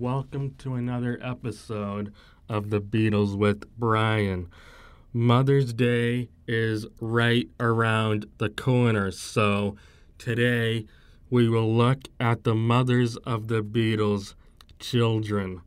Welcome to another episode of The Beatles with Brian. Mother's Day is right around the corner, so today we will look at the mothers of the Beatles' children.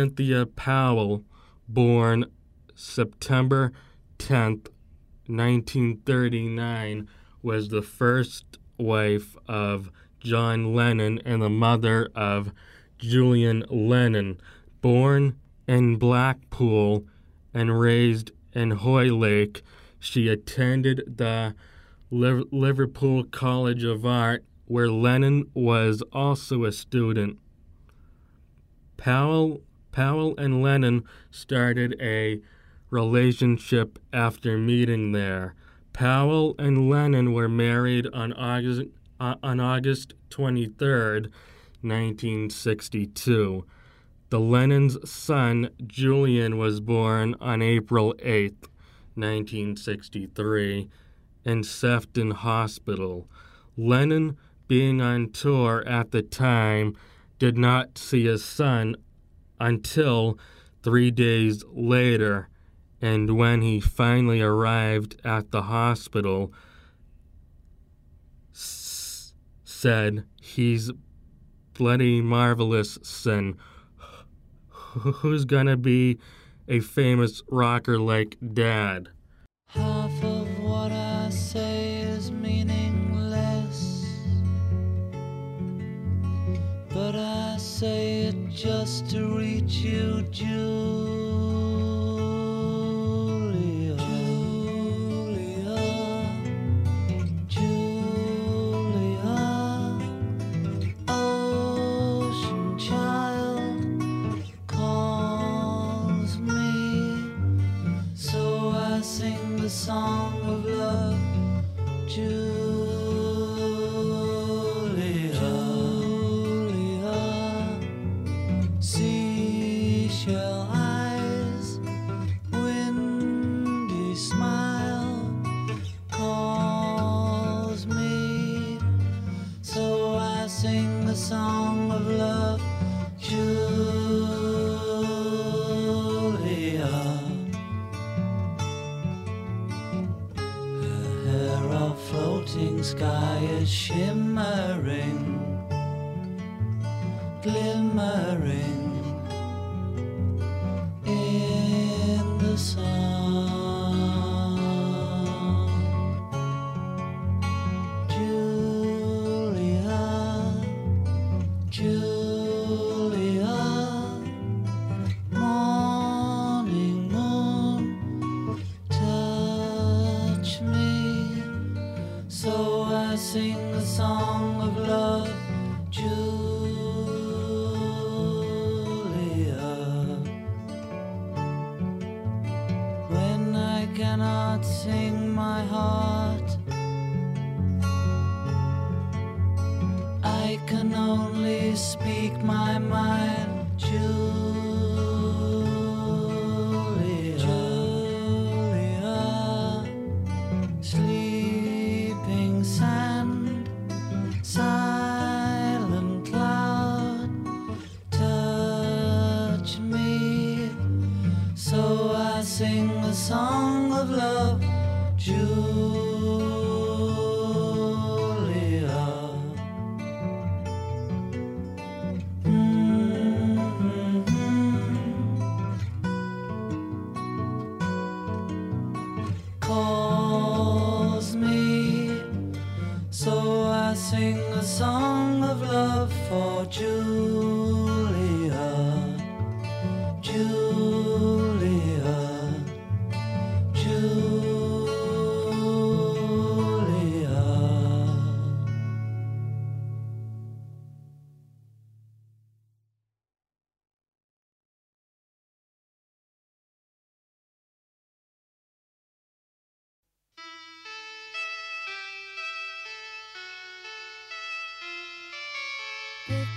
Cynthia Powell, born September 10th, 1939, was the first wife of John Lennon and the mother of Julian Lennon. Born in Blackpool and raised in Hoylake, she attended the Liverpool College of Art, where Lennon was also a student. Powell Powell and Lennon started a relationship after meeting there. Powell and Lennon were married on August uh, on August 23rd, 1962. The Lennon's son Julian was born on April 8th, 1963, in Sefton Hospital. Lennon, being on tour at the time, did not see his son until three days later, and when he finally arrived at the hospital, s- said, He's bloody marvelous, son. Who's gonna be a famous rocker like dad? Just to reach you, Julia.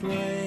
flame.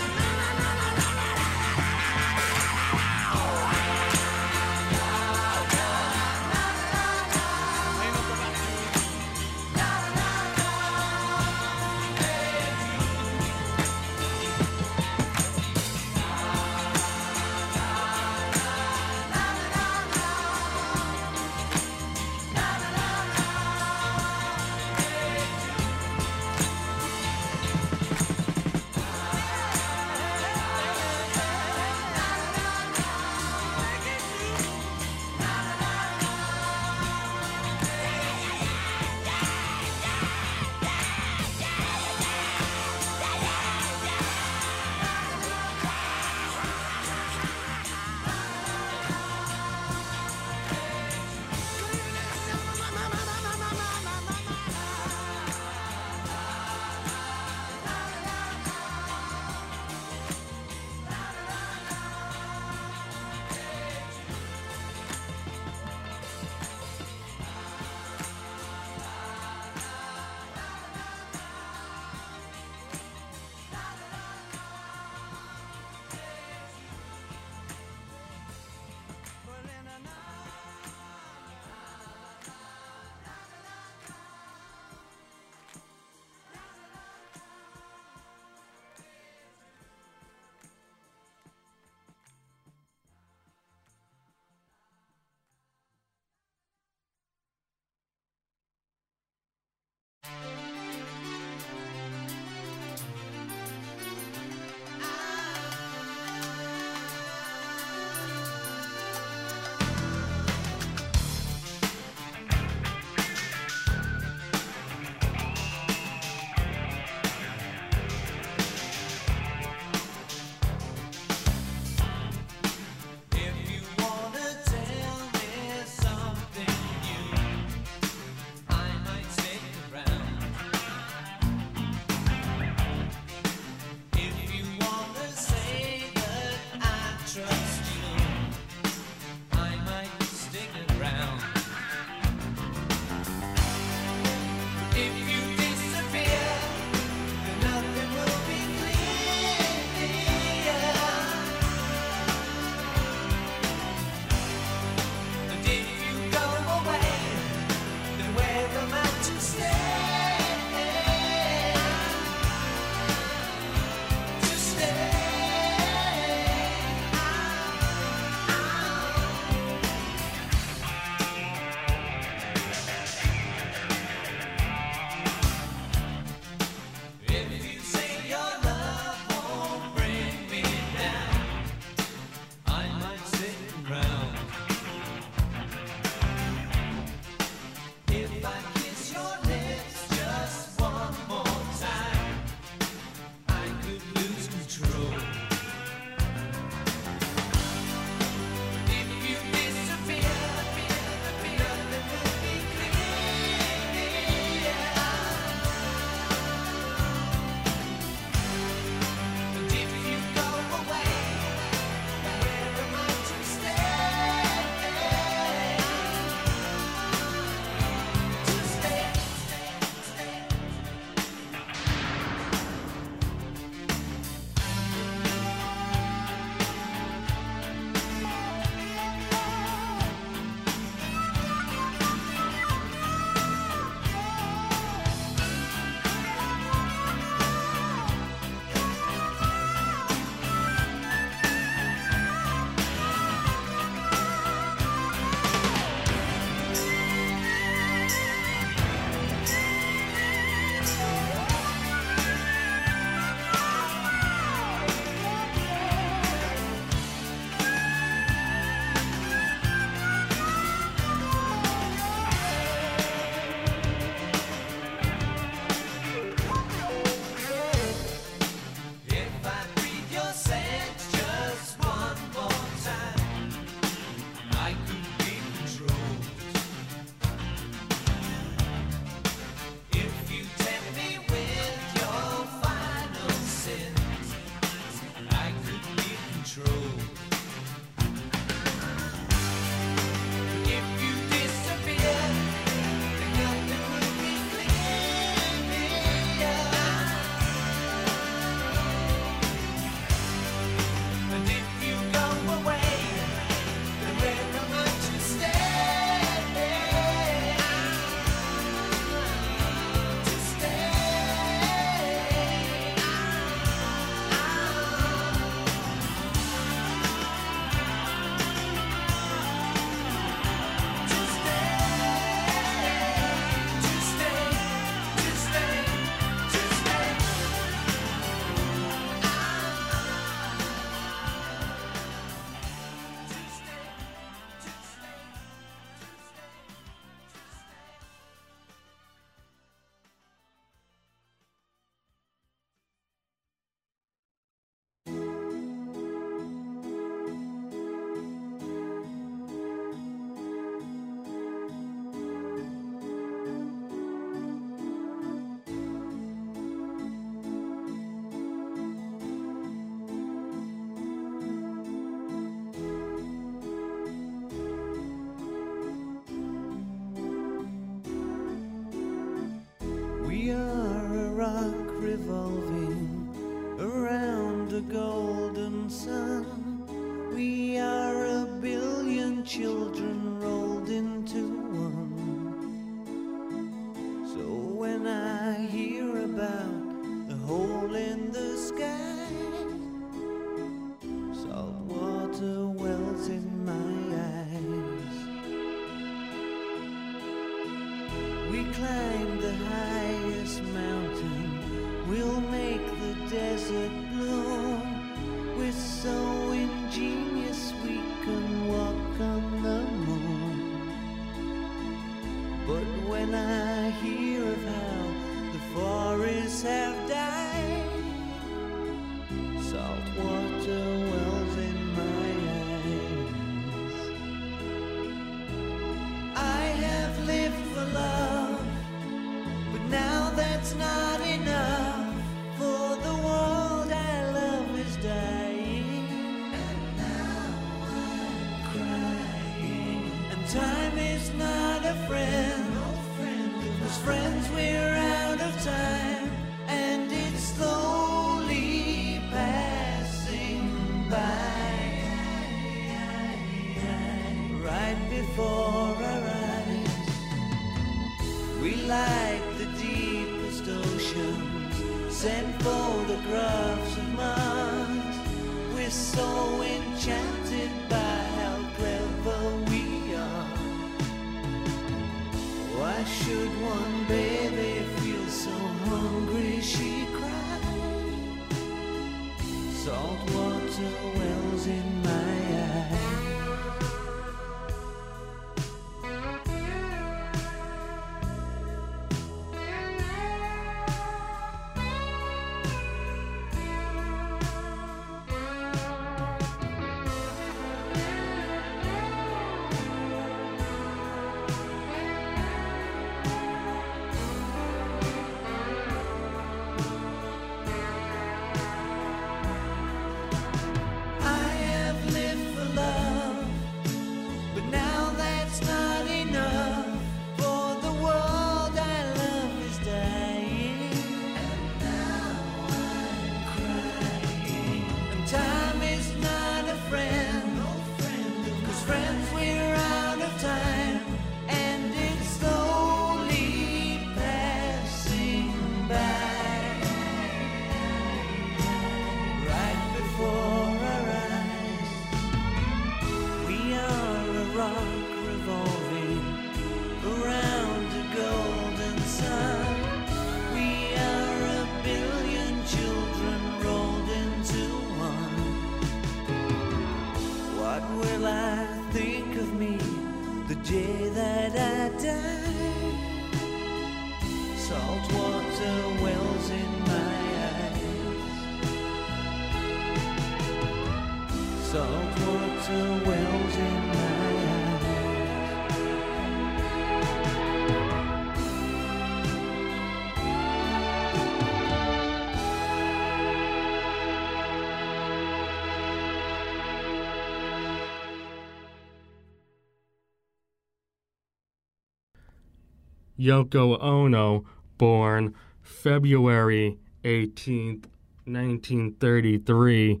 Yoko Ono, born February 18th, 1933.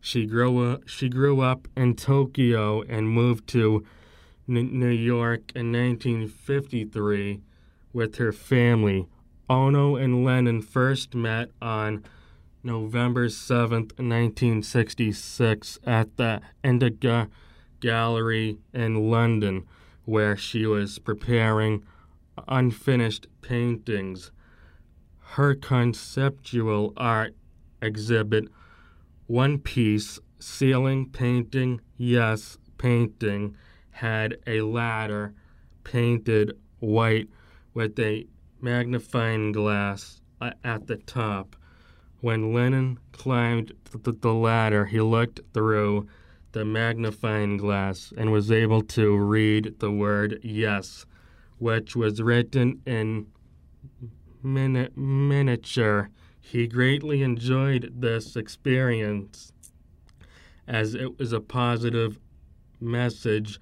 She grew up, she grew up in Tokyo and moved to New York in 1953 with her family. Ono and Lennon first met on November 7th, 1966 at the Indica Gallery in London, where she was preparing unfinished paintings. Her conceptual art exhibit, One Piece, Ceiling Painting, Yes, Painting, had a ladder painted white with a magnifying glass uh, at the top. When Lennon climbed th- the ladder, he looked through the magnifying glass and was able to read the word yes, which was written in miniature. He greatly enjoyed this experience as it was a positive message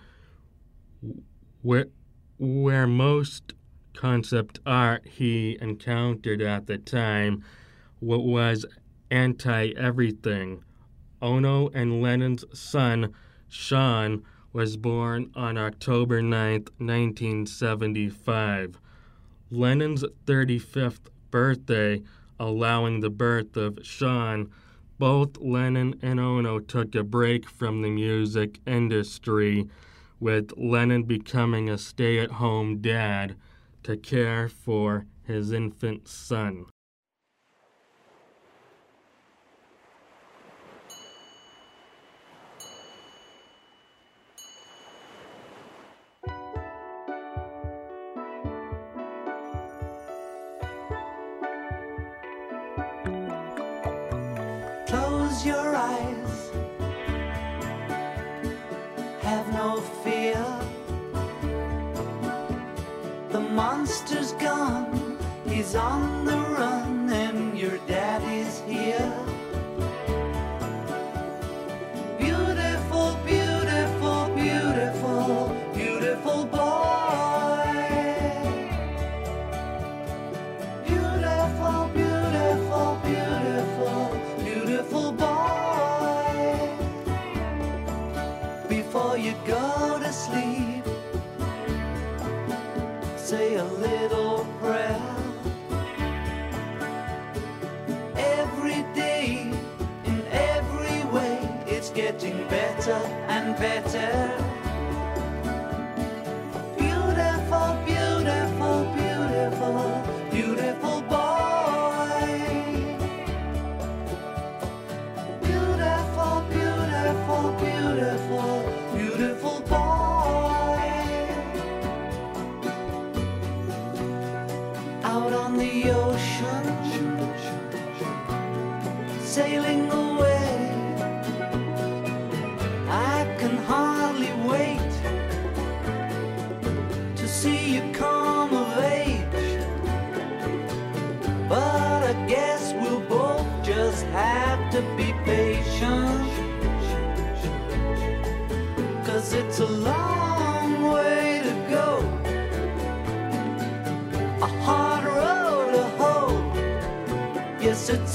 where, where most concept art he encountered at the time was anti everything. Ono and Lennon's son, Sean, was born on October 9, 1975, Lennon's 35th birthday, allowing the birth of Sean. Both Lennon and Ono took a break from the music industry, with Lennon becoming a stay at home dad to care for his infant son. is on better and better.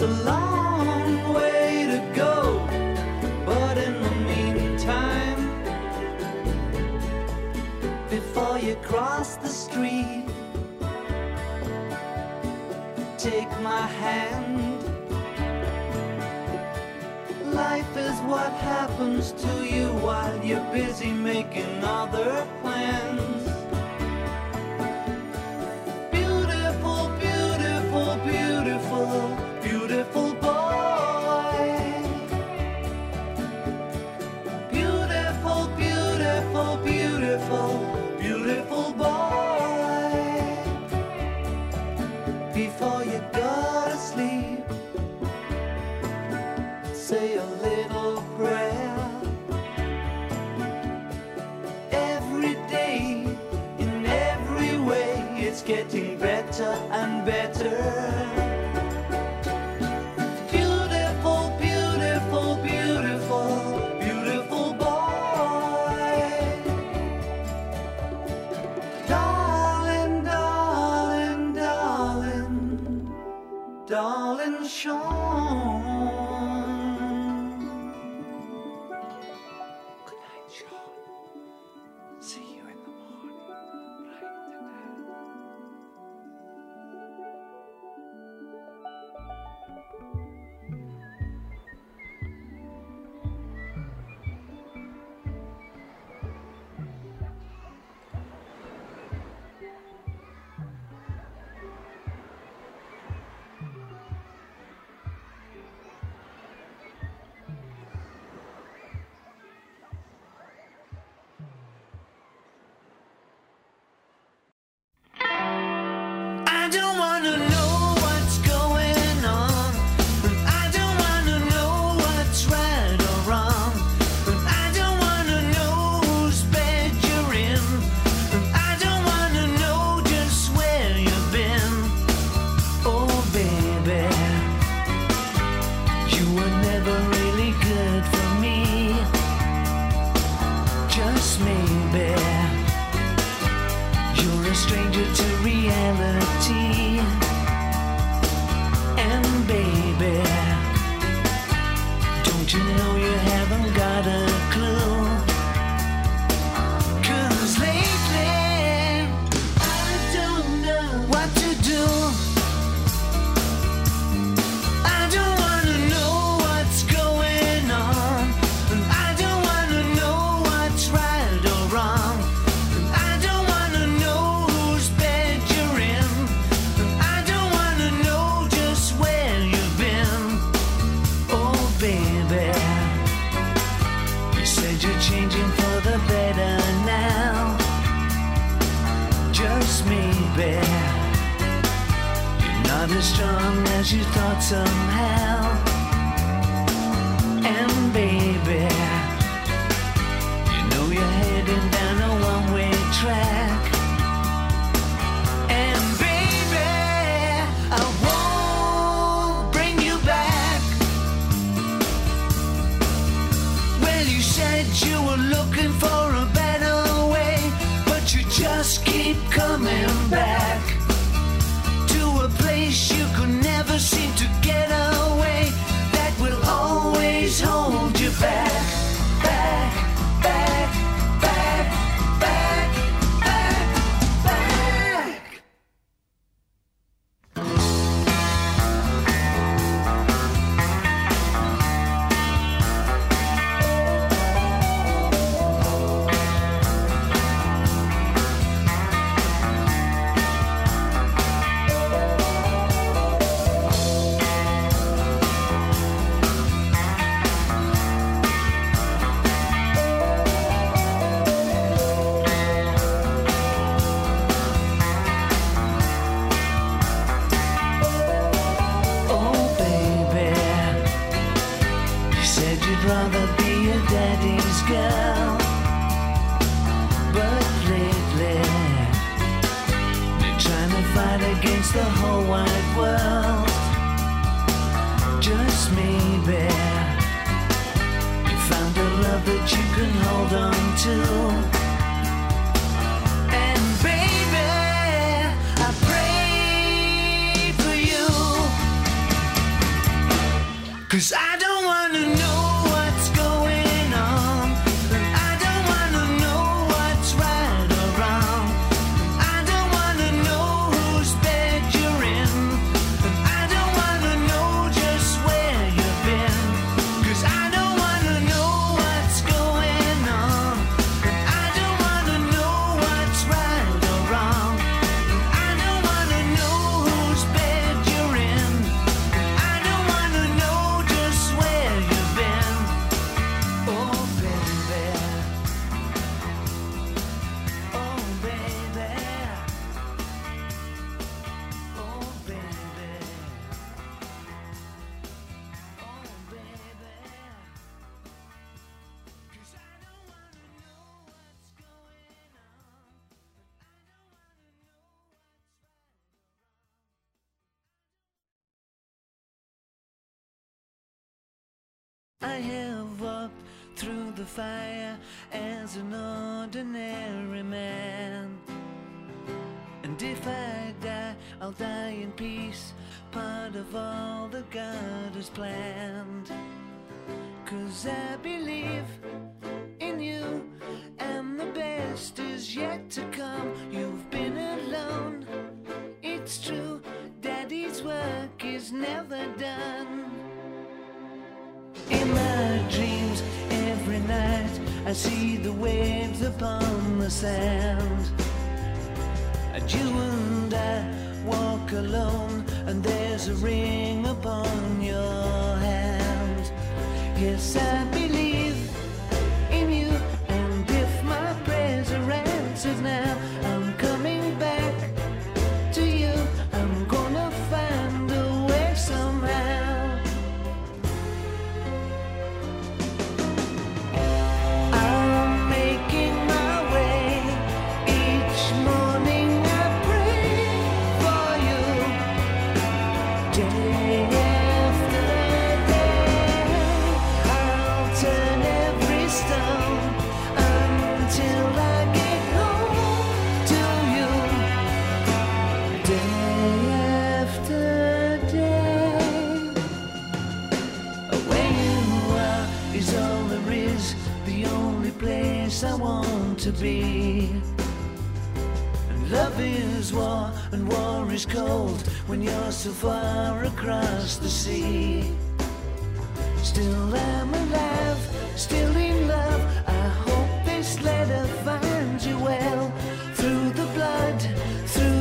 It's a long way to go, but in the meantime, before you cross the street, take my hand. Life is what happens to you while you're busy making other plans. say a little prayer. I have walked through the fire as an ordinary man. And if I die, I'll die in peace, part of all that God has planned. Cause I believe in you, and the best is yet to come. You've been alone, it's true, Daddy's work is never done. In my dreams, every night, I see the waves upon the sand. And you and I walk alone, and there's a ring upon your hand. Yes, I believe. to be. And love is war, and war is cold when you're so far across the sea. Still I'm alive, still in love. I hope this letter finds you well through the blood, through.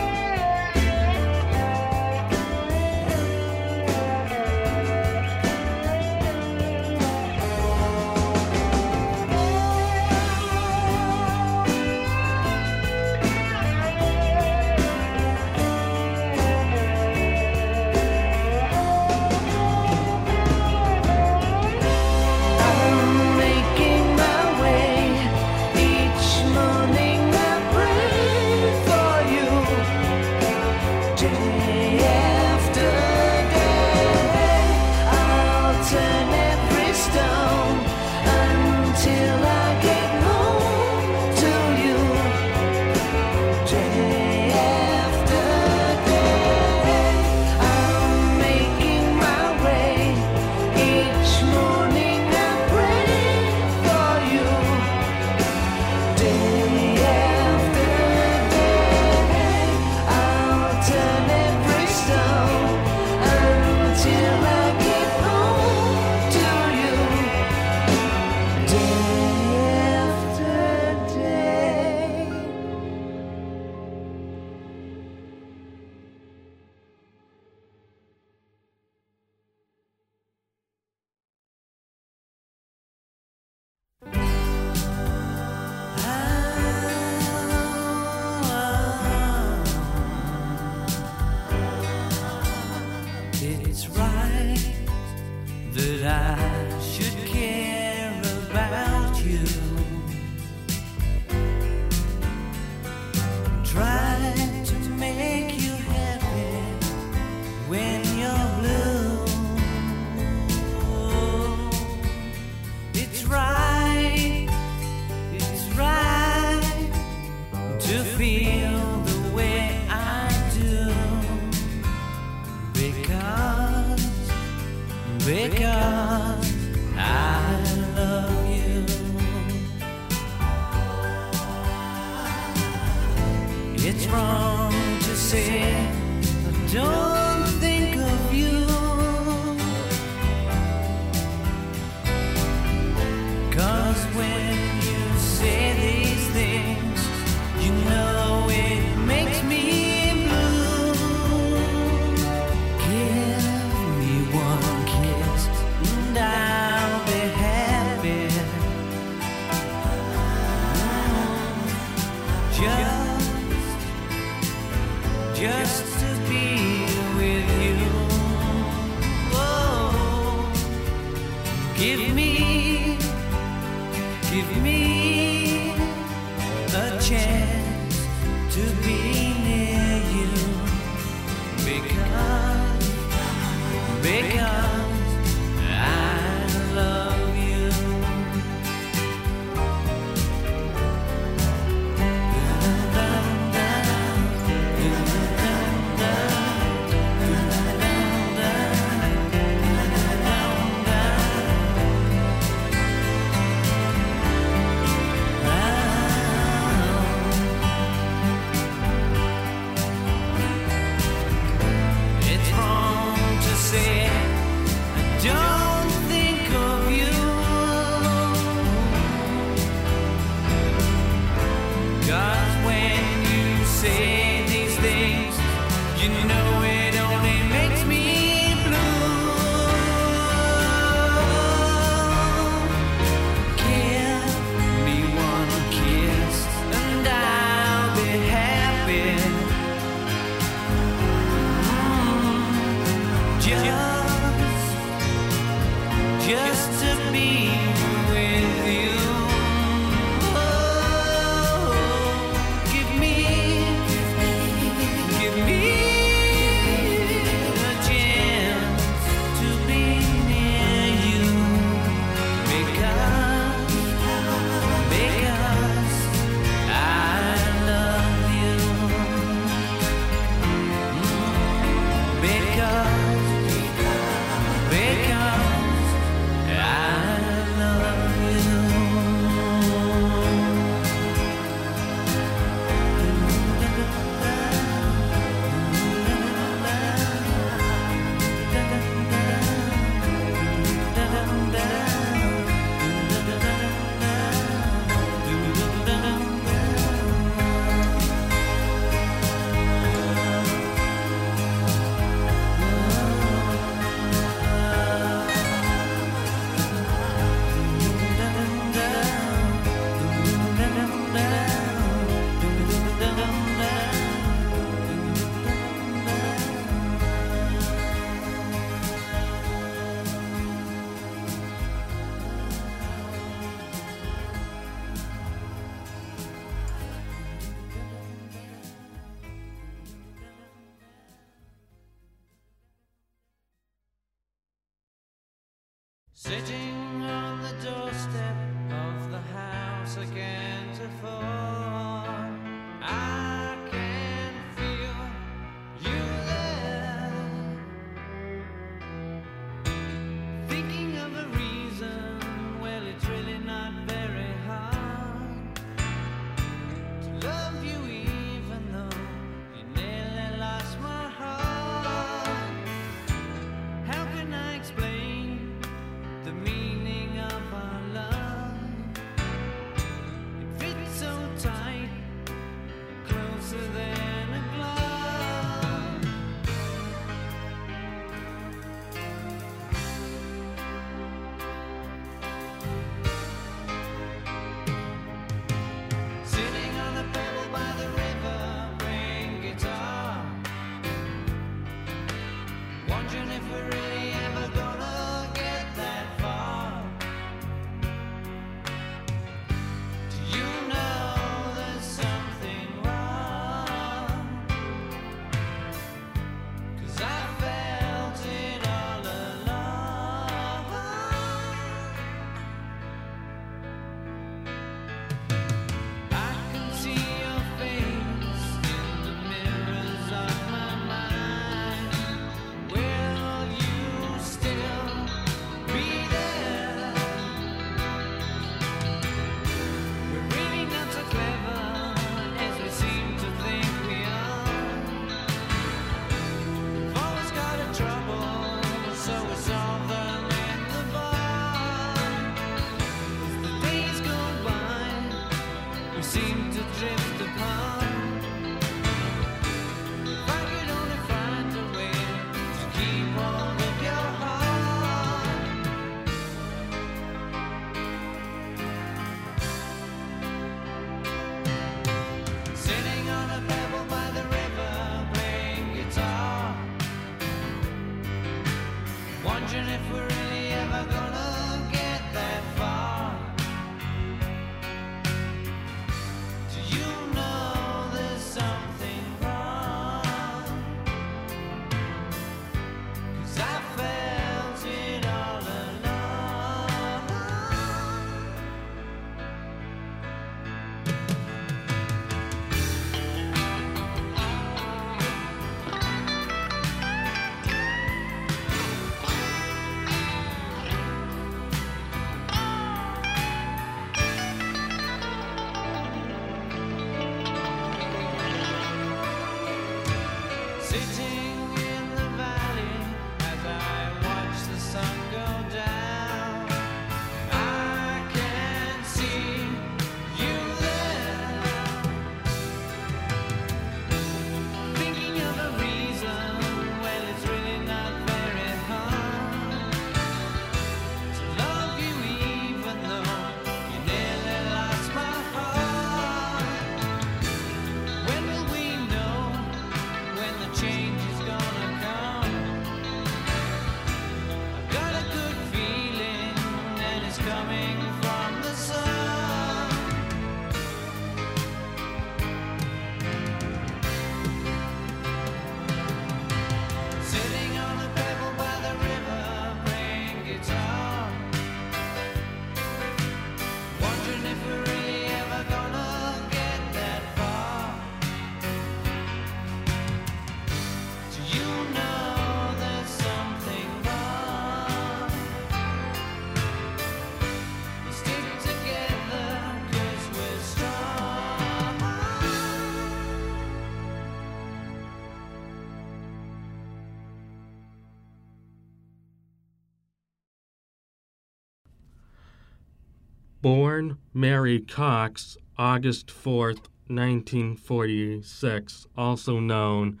Born Mary Cox, August 4th, 1946, also known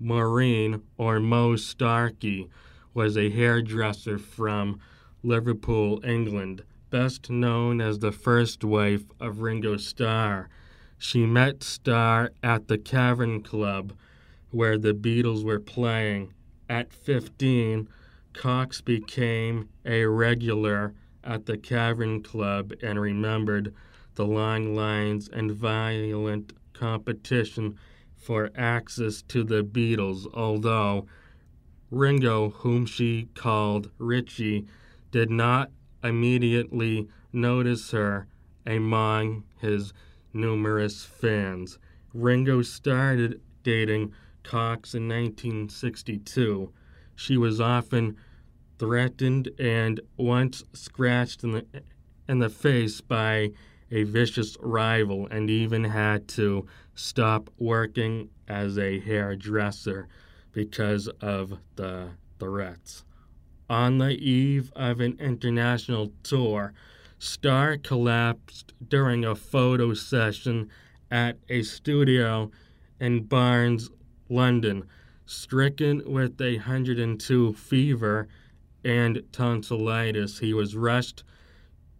Maureen or Mo Starkey, was a hairdresser from Liverpool, England, best known as the first wife of Ringo Starr. She met Starr at the Cavern Club, where the Beatles were playing. At 15, Cox became a regular at the Cavern Club and remembered the long lines and violent competition for access to the Beatles, although Ringo, whom she called Richie, did not immediately notice her among his numerous fans. Ringo started dating Cox in 1962. She was often threatened and once scratched in the in the face by a vicious rival and even had to stop working as a hairdresser because of the threats. On the eve of an international tour, Starr collapsed during a photo session at a studio in Barnes, London. Stricken with a 102 fever and tonsillitis, he was rushed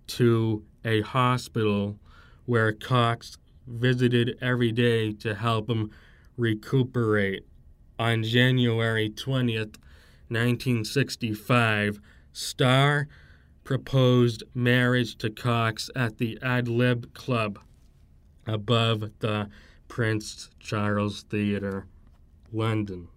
to a hospital where Cox visited every day to help him recuperate. On January 20th, 1965, Starr proposed marriage to Cox at the Ad Lib Club above the Prince Charles Theatre, London.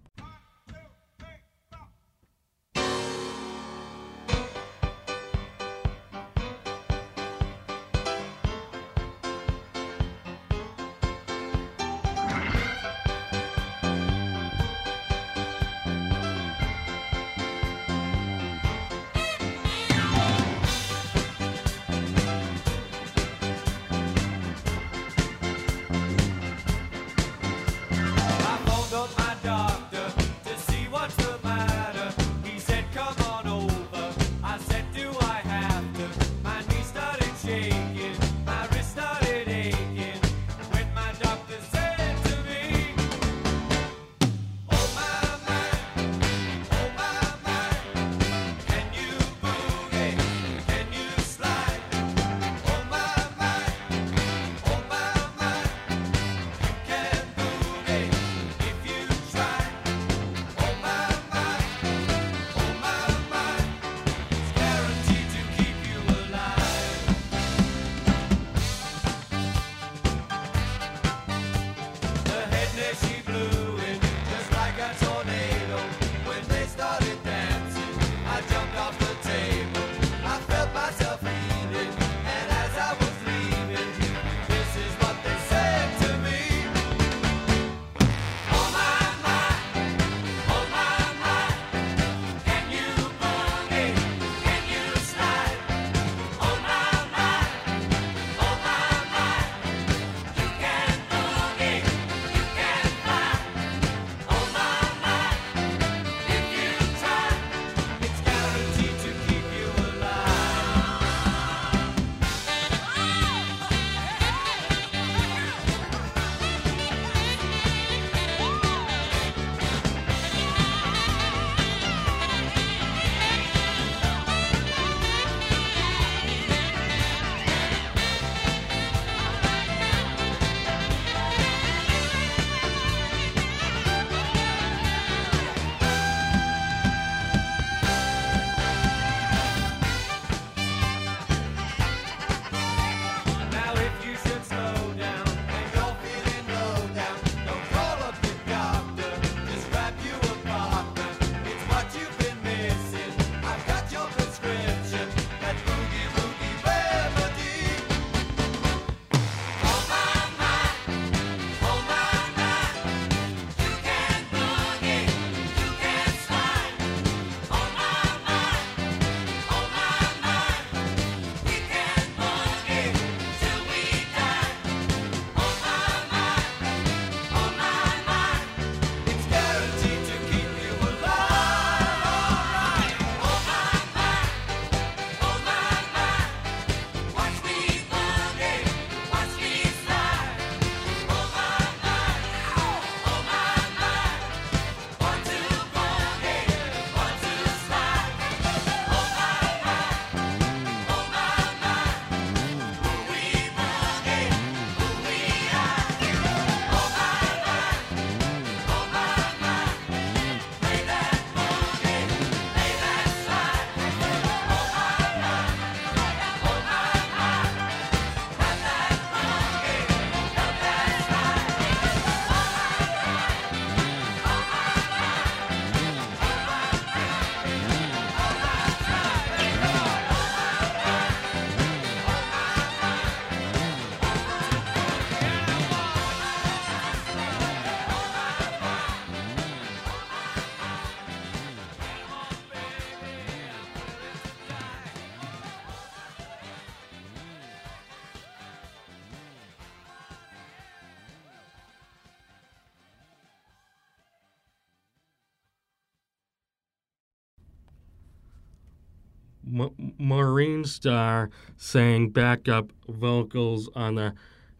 Starr sang backup vocals on the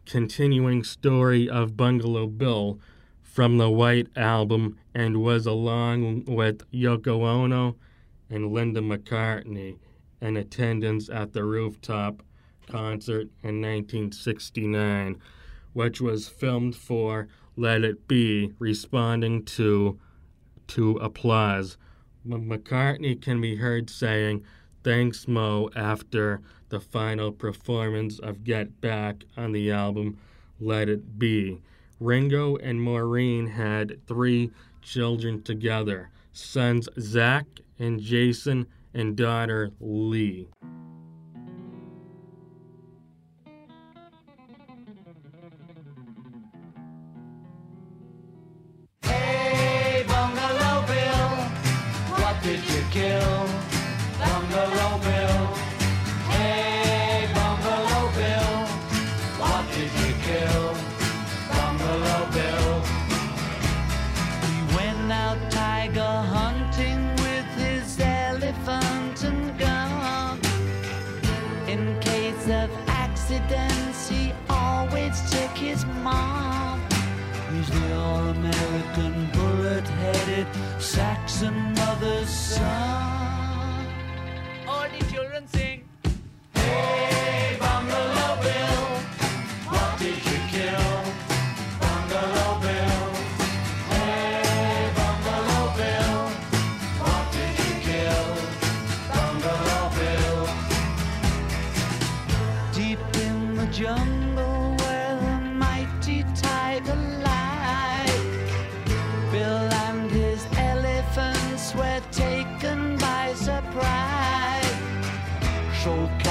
continuing story of Bungalow Bill from the White Album and was along with Yoko Ono and Linda McCartney in attendance at the rooftop concert in 1969, which was filmed for Let It Be, responding to to applause. McCartney can be heard saying, Thanks, Mo, after the final performance of Get Back on the album Let It Be. Ringo and Maureen had three children together sons Zak and Jason, and daughter Lee.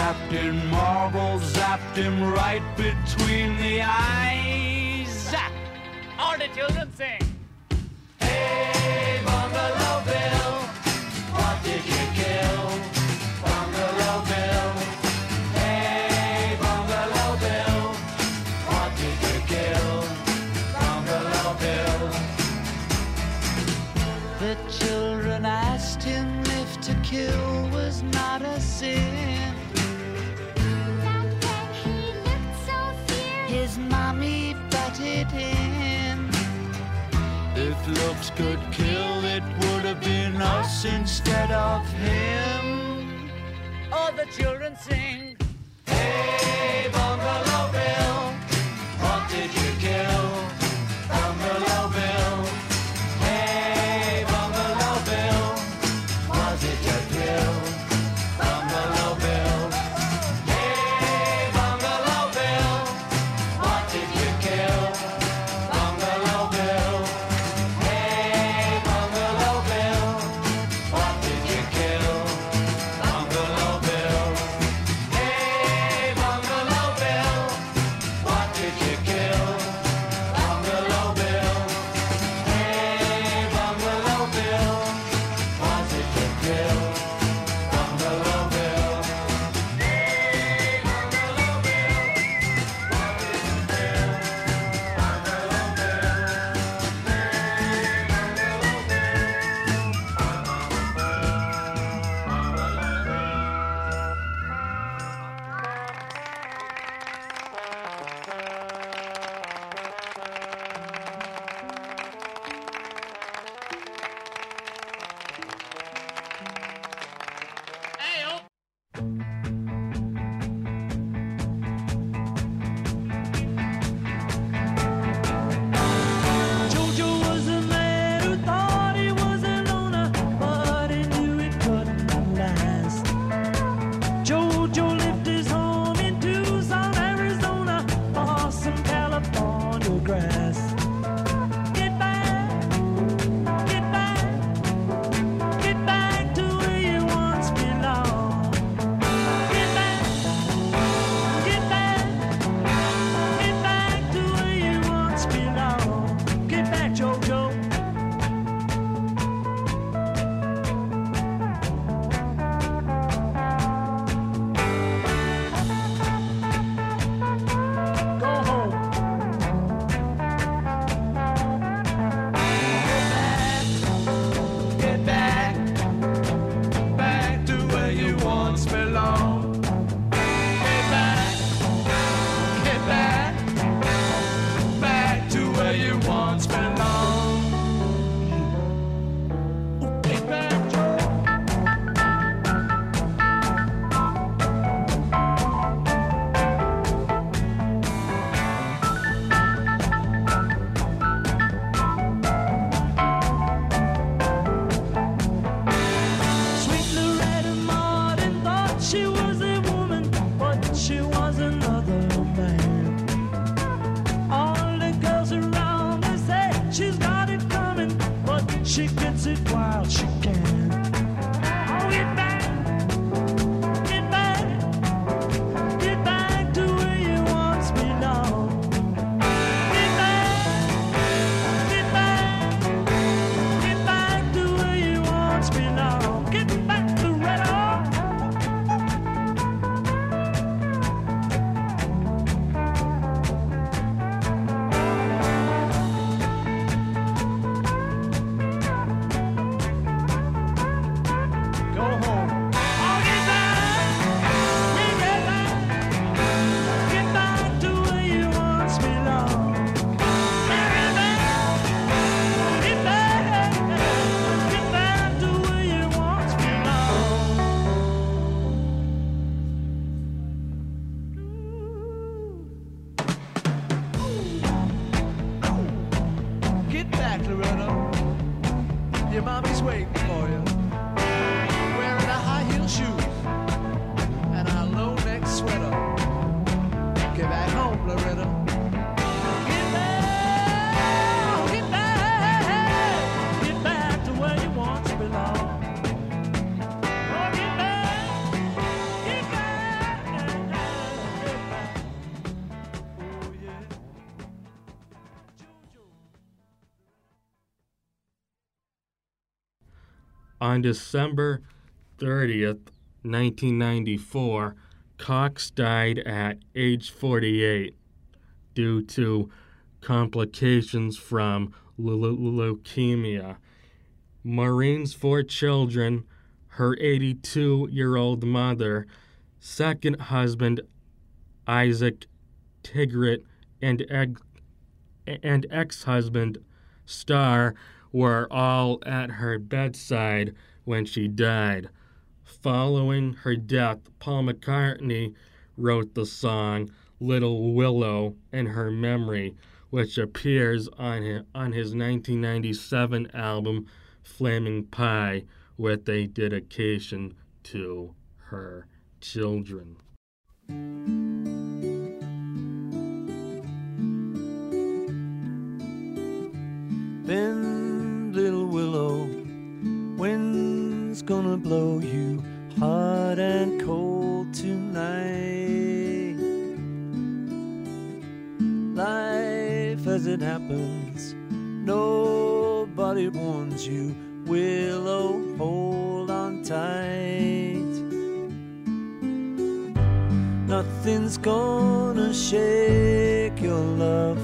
So Captain Marvel zapped him right between the eyes. Zap! All the children sing. Hey, Bungalow Bill, what did you kill? Bungalow Bill. Hey, Bungalow Bill, what did you kill? Bungalow Bill. The children asked him if to kill was not a sin. Looks could kill, it would have been us instead of him. All the children sing. Hey, Bungalow Bill, On December 30th, 1994, Cox died at age 48 due to complications from leu- leu- leukemia. Maureen's four children, her 82 year old mother, second husband Isaac ex- and ex husband Starr were all at her bedside when she died. Following her death, Paul McCartney wrote the song Little Willow in her memory, which appears on his, on his 1997 album Flaming Pie with a dedication to her children. Bend, little willow, wind's gonna blow you hot and cold tonight. Life as it happens, nobody warns you. Willow, hold on tight. Nothing's gonna shake your love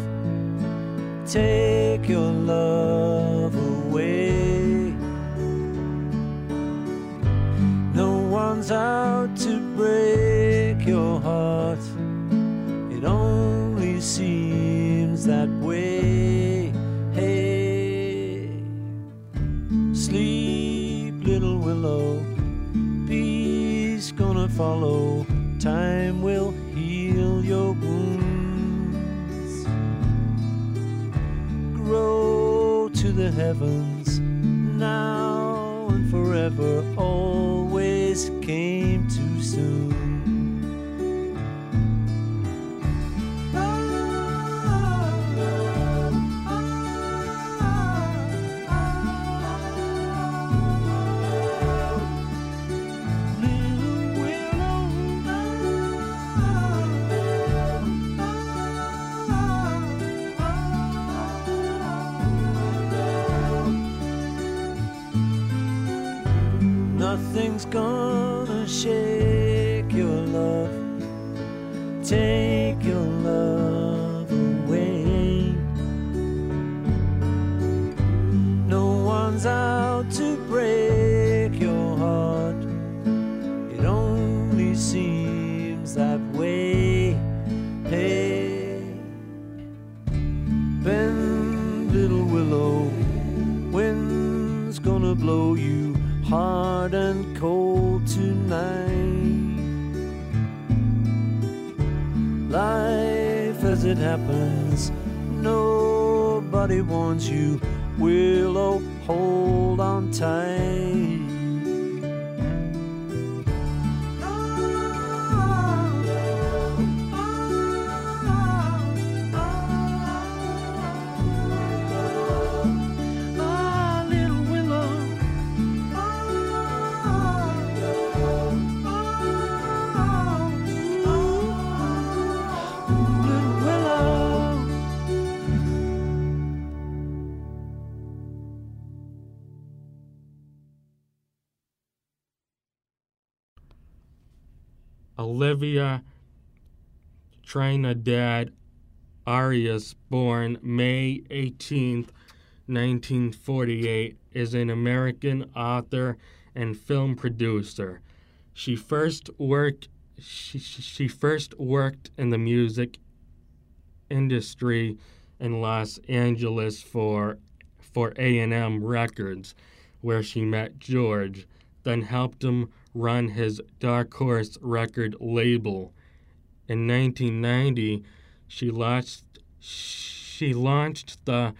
take your love away. No one's out to break your heart, it only seems that way. Hey, sleep, little willow, peace gonna follow. Time will heal your wounds grow the heavens now and forever always came too soon it happens, nobody warns you. Willow, hold on tight. Olivia Trinidad Arias, born May 18, 1948, is an American author and film producer. She first worked she, she first worked in the music industry in Los Angeles for for A&M Records, where she met George, then helped him run his Dark Horse record label. In 1990, she launched she launched the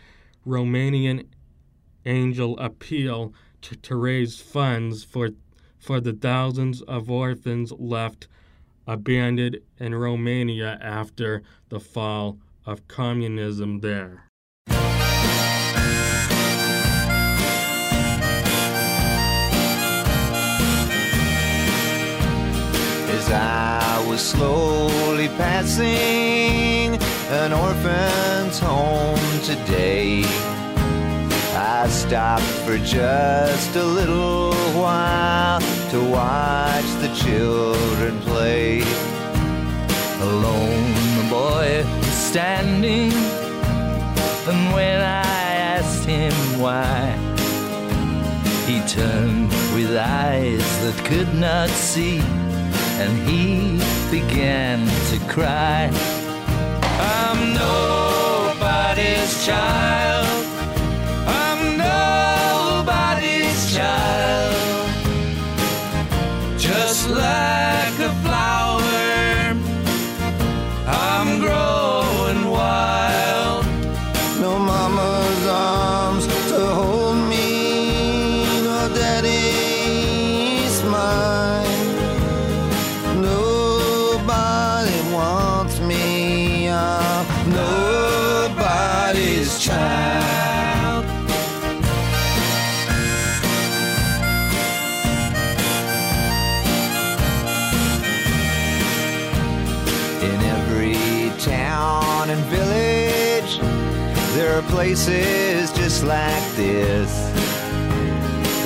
Romanian Angel Appeal to, to raise funds for for the thousands of orphans left abandoned in Romania after the fall of communism there. As I was slowly passing an orphan's home today. I stopped for just a little while to watch the children play. Alone, the boy was standing, and when I asked him why, he turned with eyes that could not see, and he began to cry. I'm nobody's child. Places just like this,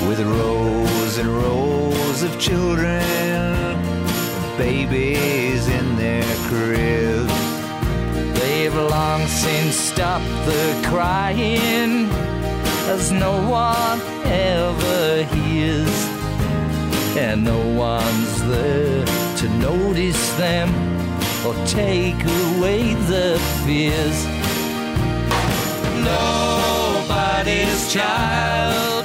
with rows and rows of children, babies in their cribs. They've long since stopped the crying, as no one ever hears, and no one's there to notice them or take away the fears. Nobody's child,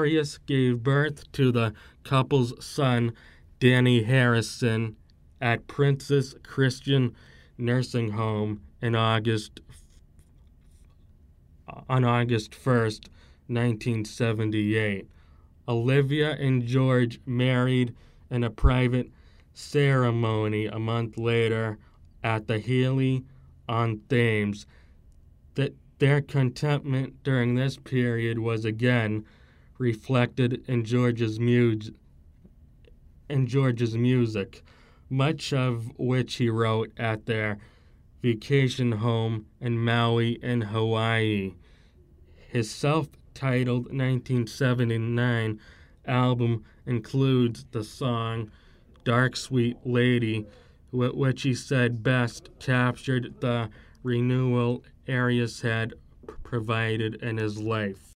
Arias gave birth to the couple's son, Dhani Harrison, at Princess Christian Nursing Home in August on August 1st, 1978. Olivia and George married in a private ceremony a month later at the Henley on Thames. That their contentment during this period was again reflected in George's in George's music, much of which he wrote at their vacation home in Maui in Hawaii. His self-titled 1979 album includes the song Dark Sweet Lady, which he said best captured the renewal Arias had provided in his life.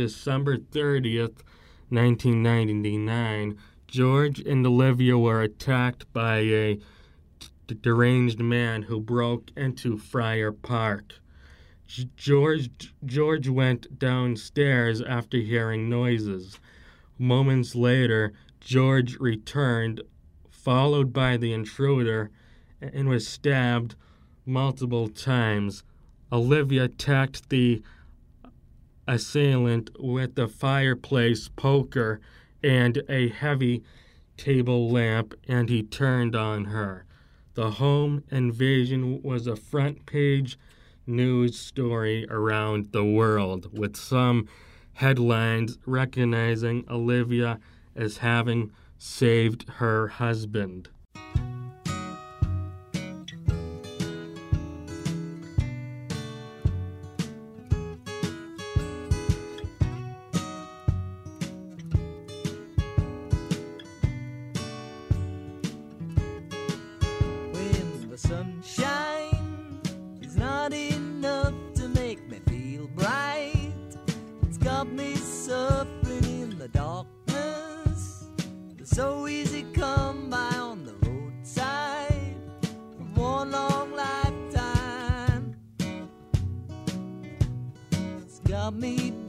December 30th, 1999, George and Olivia were attacked by a d- deranged man who broke into Friar Park. George George went downstairs after hearing noises. Moments later, George returned, followed by the intruder, and was stabbed multiple times. Olivia attacked the assailant with a fireplace poker and a heavy table lamp, and he turned on her. The home invasion was a front page news story around the world, with some headlines recognizing Olivia as having saved her husband. So easy come by on the roadside for one long lifetime. It's got me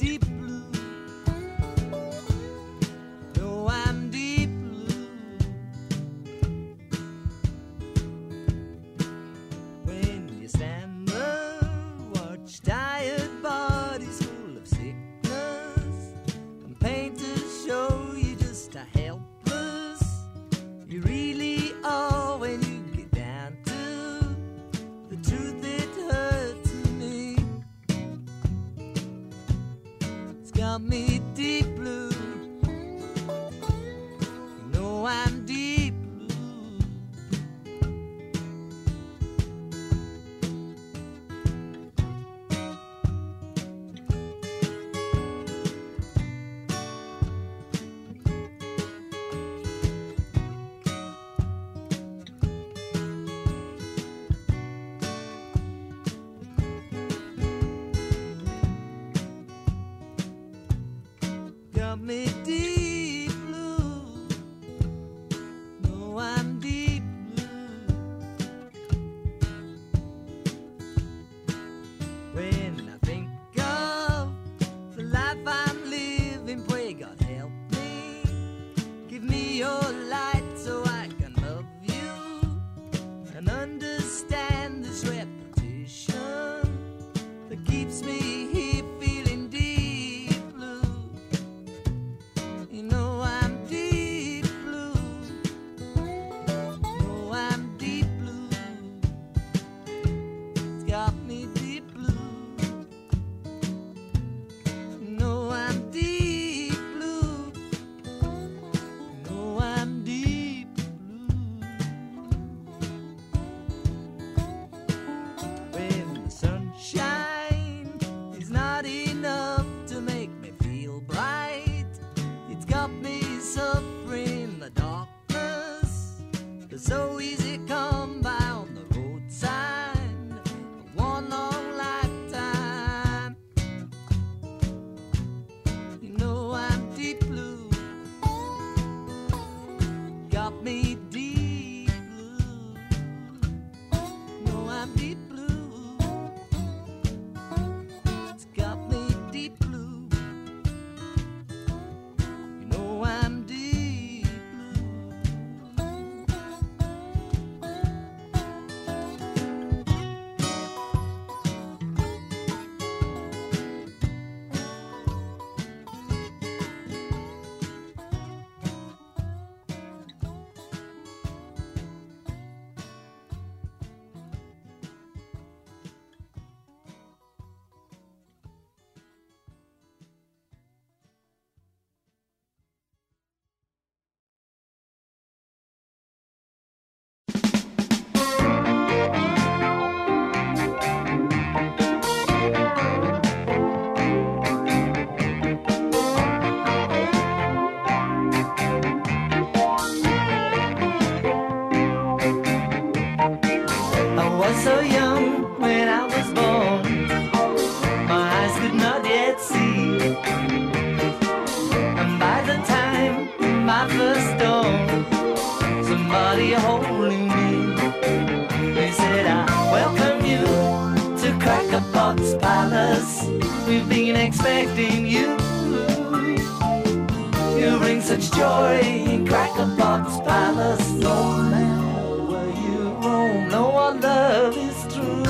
such joy in Crackerbox Palace. No matter where you roam, no our love is true.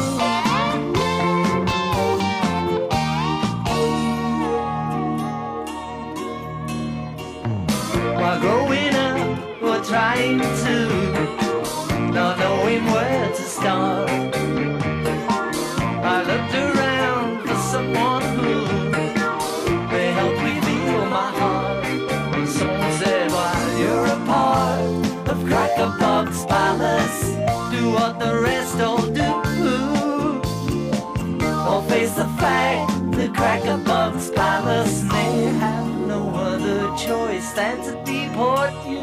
While growing up, we're trying to, not knowing where to start. a fact. The cracker bugs by us may have no other choice than to deport you.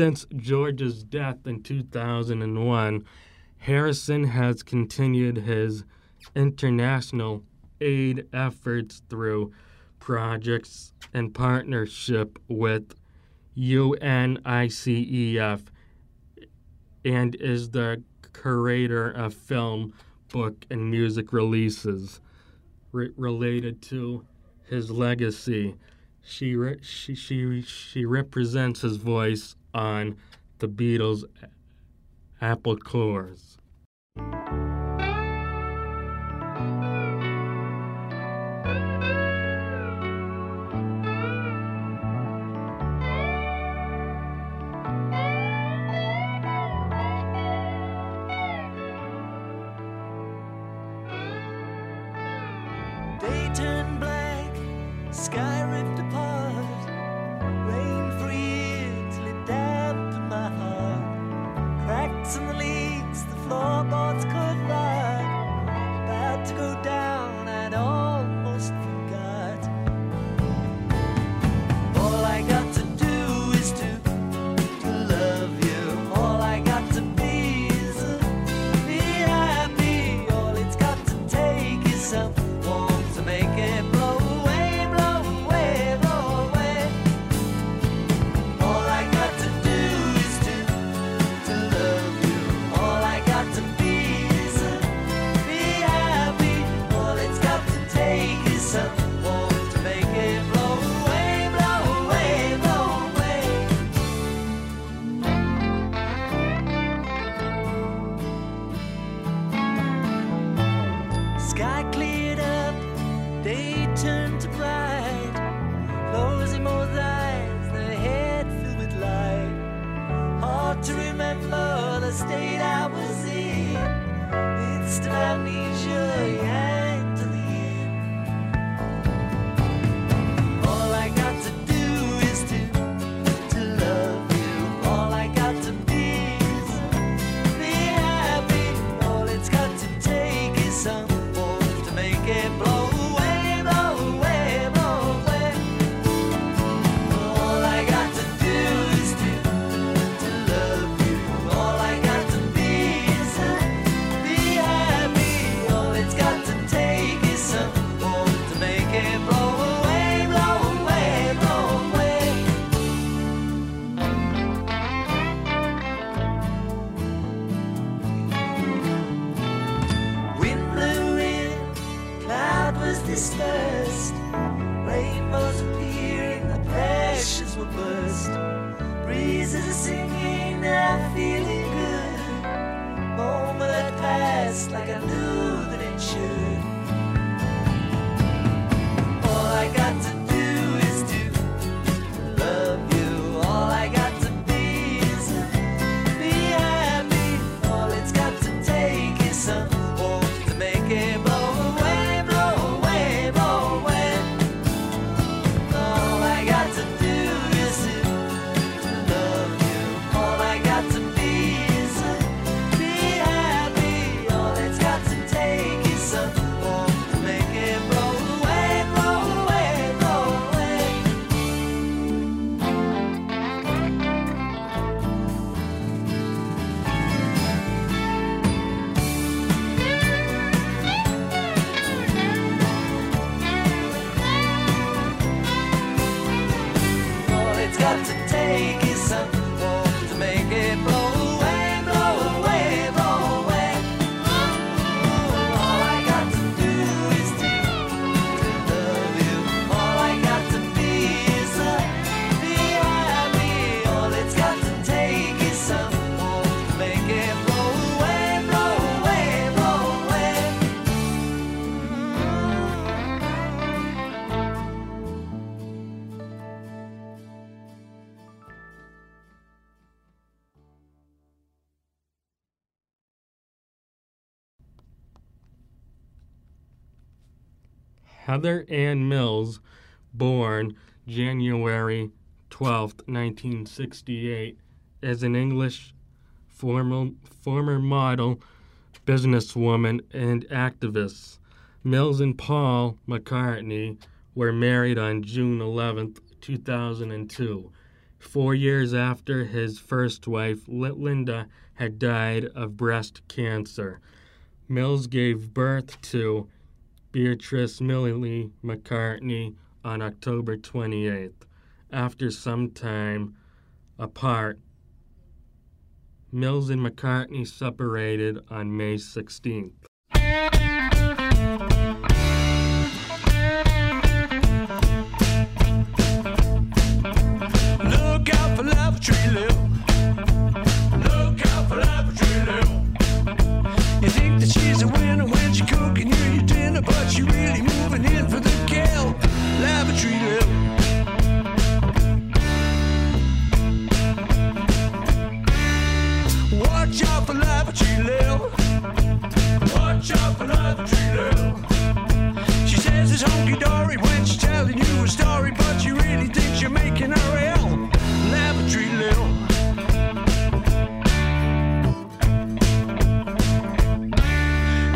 Since George's death in 2001, Harrison has continued his international aid efforts through projects and partnership with UNICEF and is the curator of film, book, and music releases re- related to his legacy. She, re- she, she, she represents his voice on the Beatles' Apple Corps. Heather Ann Mills, born January 12, 1968, is an English formal, former model, businesswoman, and activist. Mills and Paul McCartney were married on June 11, 2002, four years after his first wife, Linda, had died of breast cancer. Mills gave birth to Beatrice Millie McCartney on October 28th. After some time apart, Mills and McCartney separated on May 16th. job another treater. She says it's honky dory when she's telling you a story, but she really thinks you're making her ill. Never.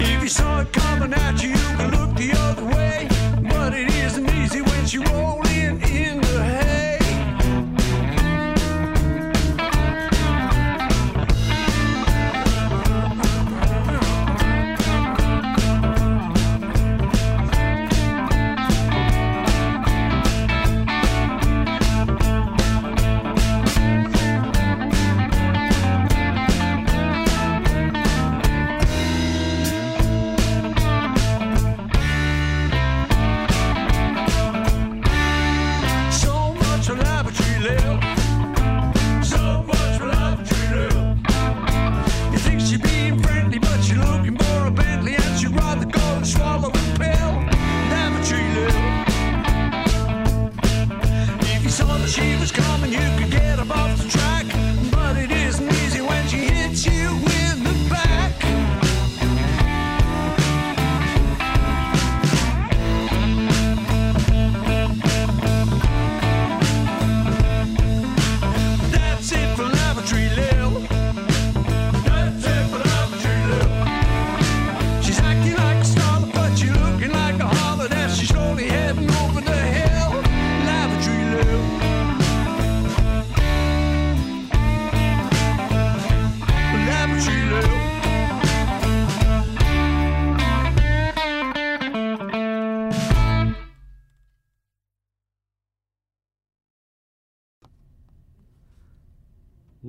If you saw it coming at you, you could look the other way.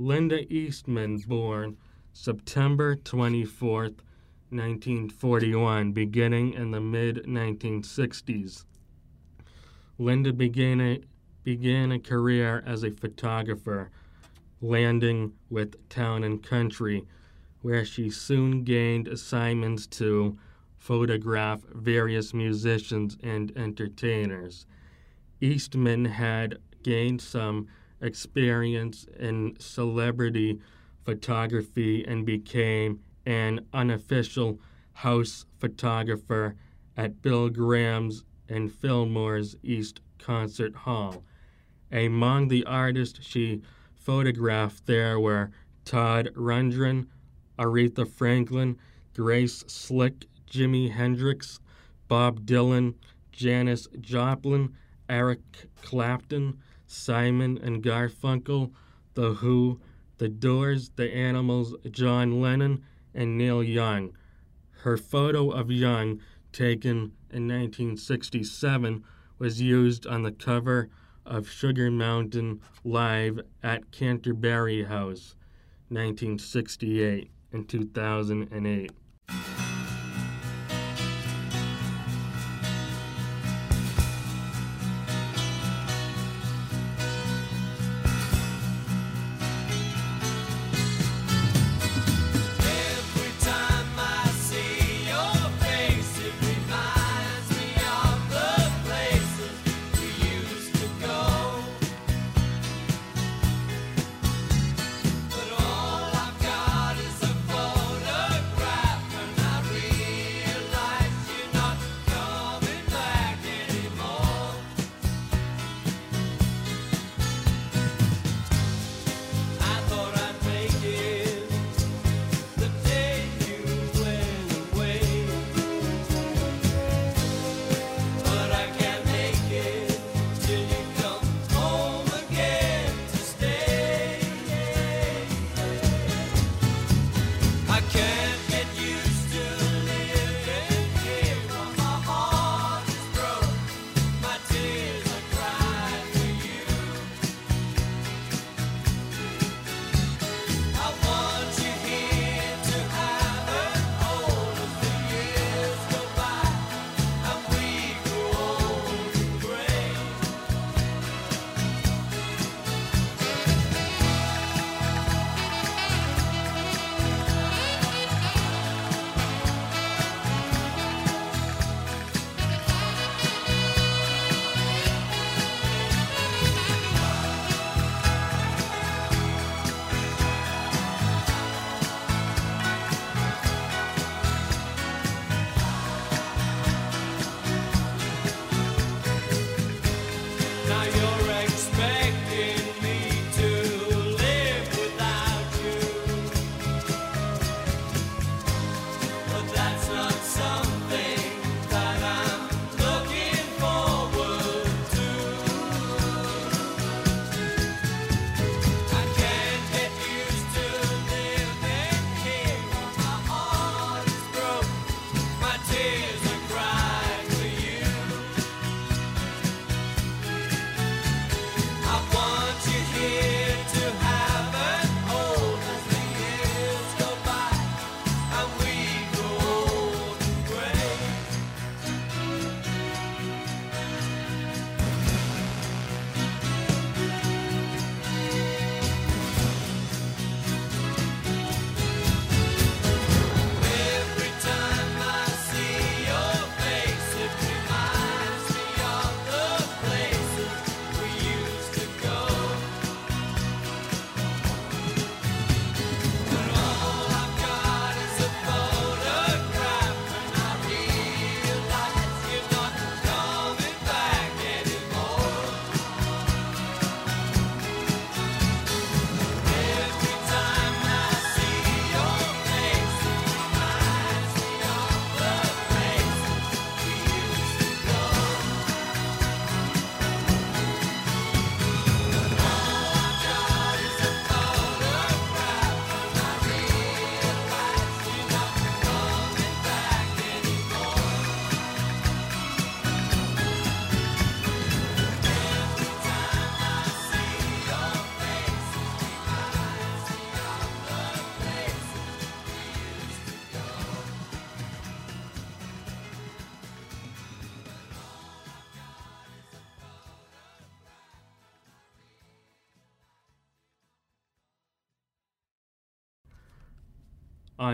Linda Eastman, born September 24th, 1941, beginning in the mid 1960s. Linda began a, began a career as a photographer, landing with Town and Country, where she soon gained assignments to photograph various musicians and entertainers. Eastman had gained some experience in celebrity photography and became an unofficial house photographer at Bill Graham's and Fillmore's East Concert Hall. Among the artists she photographed there were Todd Rundgren, Aretha Franklin, Grace Slick, Jimi Hendrix, Bob Dylan, Janis Joplin, Eric Clapton, Simon and Garfunkel, The Who, The Doors, The Animals, John Lennon, and Neil Young. Her photo of Young, taken in 1967, was used on the cover of Sugar Mountain Live at Canterbury House, 1968 and 2008.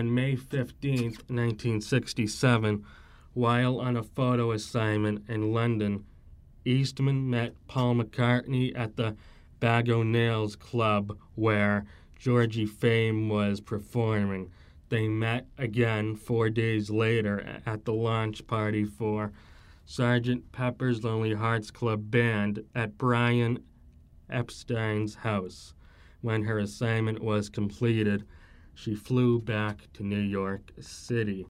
on May 15, 1967, while on a photo assignment in London, Eastman met Paul McCartney at the Bag O' Nails Club where Georgie Fame was performing. They met again four days later at the launch party for Sergeant Pepper's Lonely Hearts Club Band at Brian Epstein's house. When her assignment was completed, she flew back to New York City.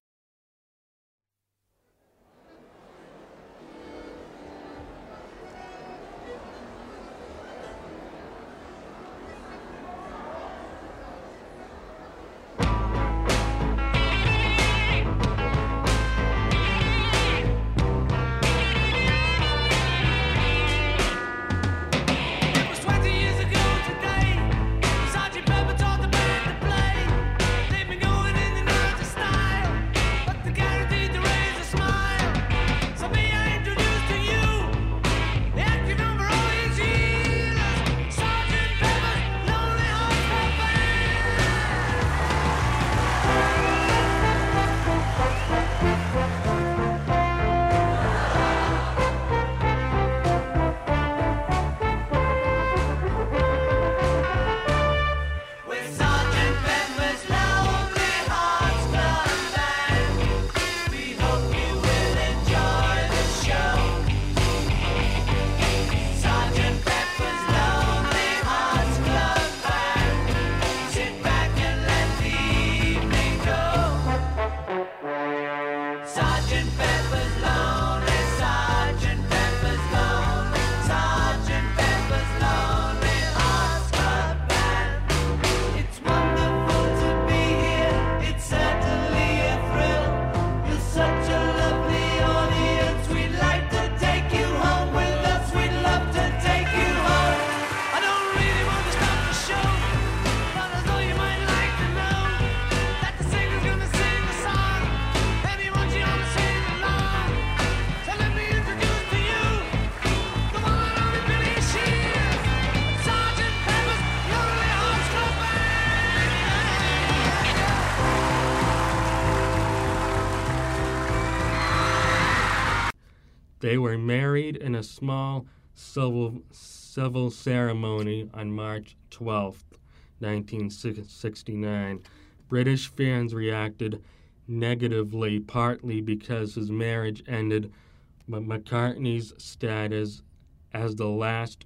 They were married in a small civil, civil ceremony on March 12, 1969. British fans reacted negatively, partly because his marriage ended, but McCartney's status as the last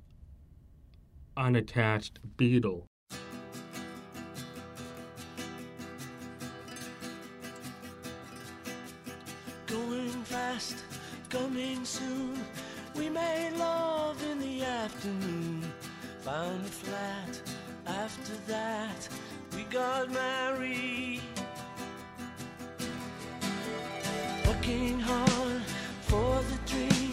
unattached Beatle. Going fast coming soon. We made love in the afternoon, found a flat. After that, we got married. Working hard for the dream.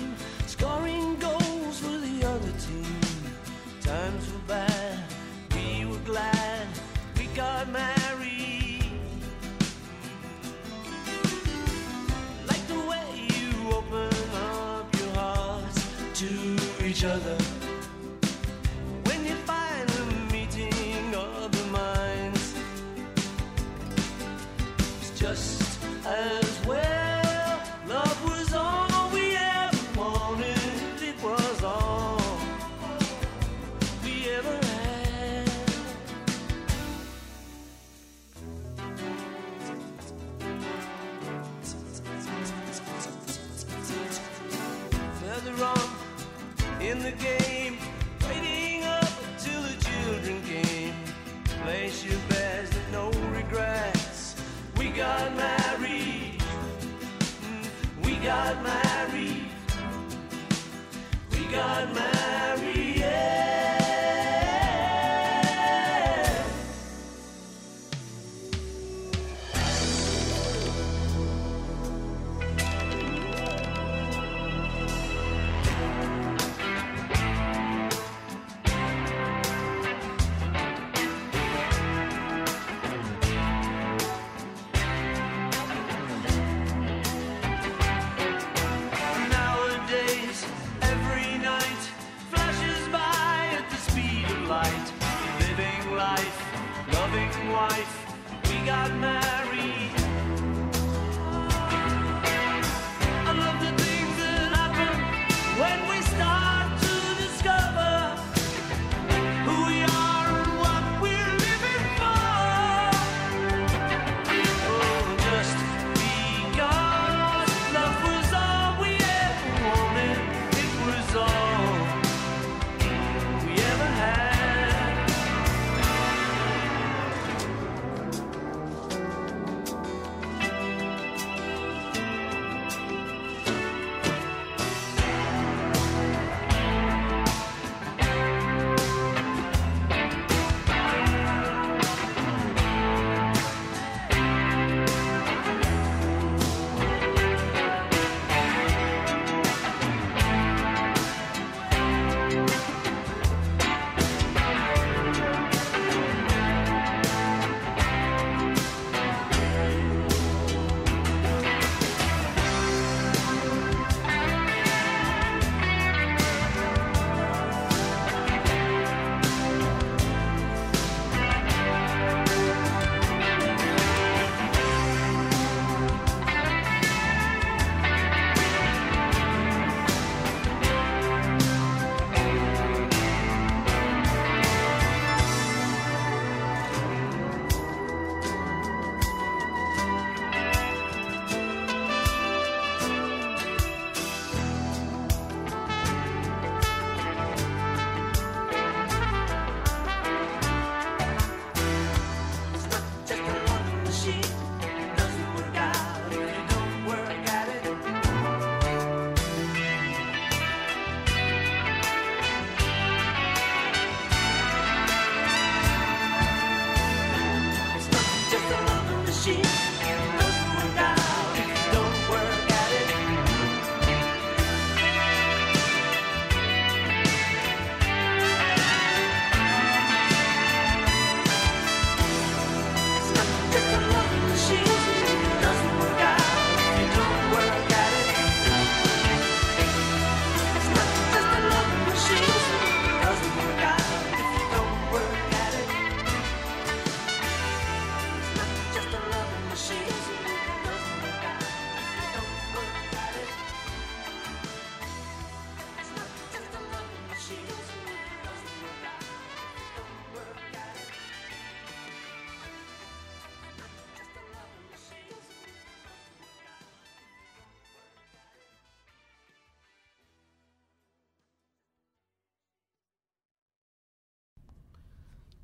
each other.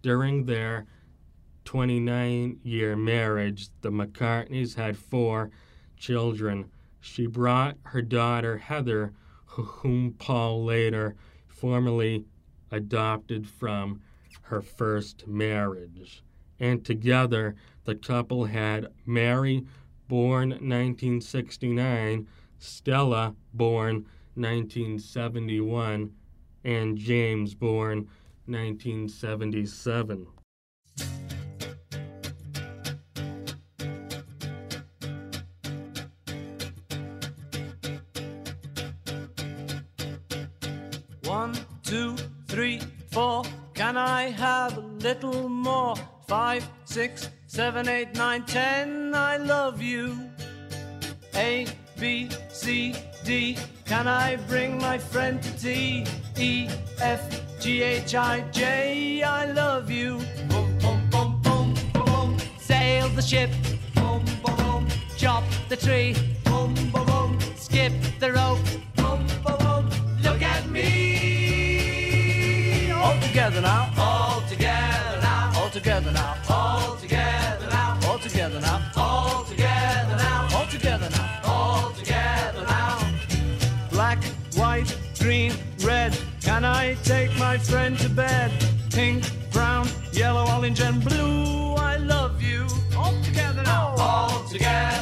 During their 29 year marriage, the McCartneys had four children. She brought her daughter Heather, whom Paul later formally adopted from her first marriage. And together, the couple had Mary, born 1969, Stella, born 1971, and James, born 1977. One, two, three, four. Can I have a little more? Five, six, seven, eight, nine, ten. I love you. A, B, C, D. Can I bring my friend to tea? E, F, G, H, I, J. I love you. Boom, boom, boom, boom, boom. Sail the ship. Boom, boom, boom. Chop the tree. Boom, boom, boom. Skip the rope. Boom, boom, boom. Look at me. All together now. My friend to bed? Pink, brown, yellow, orange, and blue. I love you. All together now. All together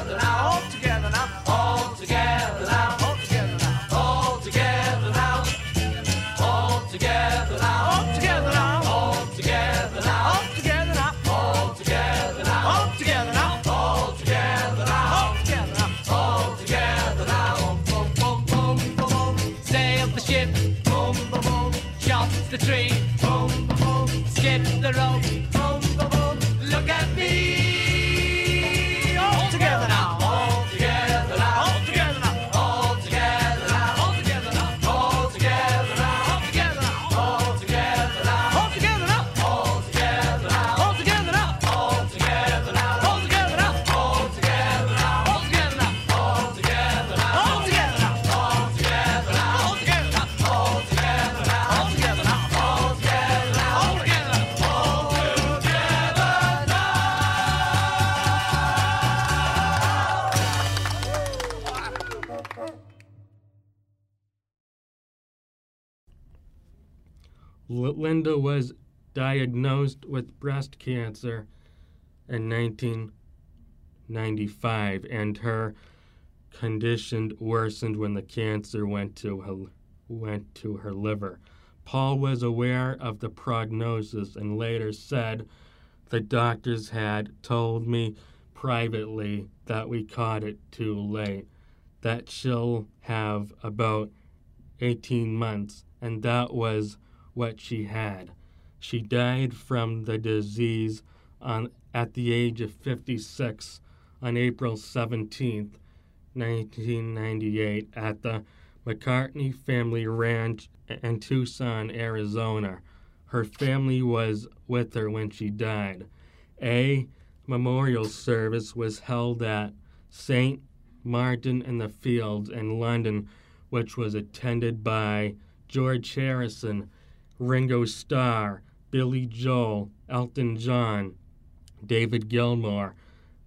Linda was diagnosed with breast cancer in 1995, and her condition worsened when the cancer went to her, went to her liver. Paul was aware of the prognosis and later said, The doctors had told me privately that we caught it too late, that she'll have about 18 months, and that was what she had. She died from the disease on, at the age of 56 on April 17, 1998, at the McCartney Family Ranch in Tucson, Arizona. Her family was with her when she died. A memorial service was held at St. Martin in the Fields in London, which was attended by George Harrison, Ringo Starr, Billy Joel, Elton John, David Gilmour,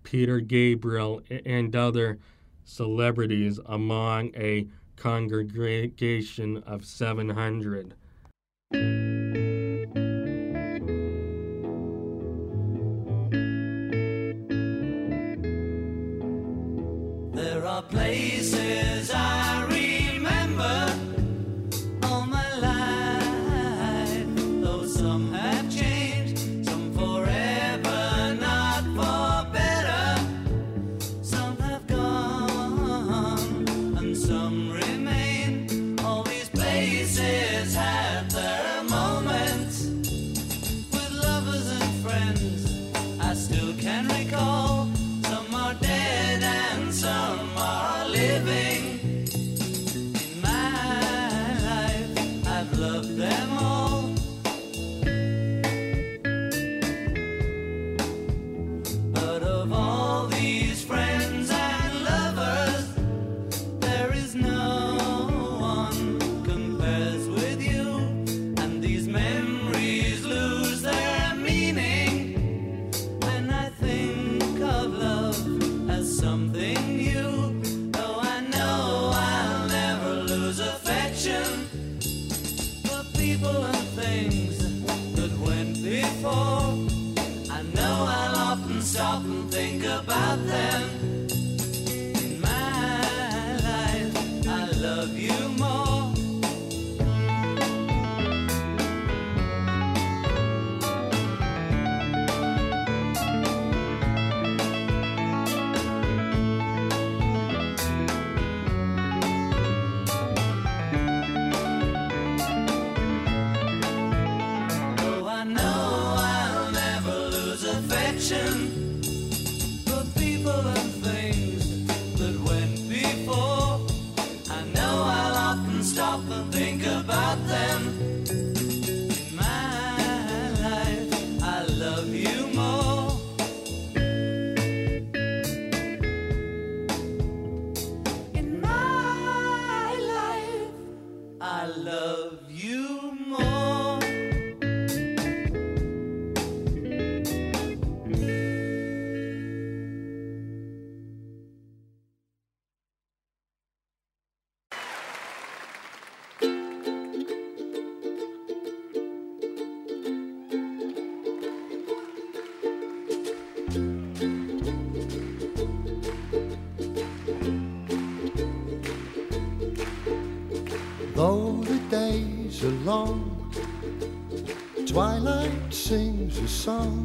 Peter Gabriel, and other celebrities among a congregation of 700. Days are long, twilight sings a song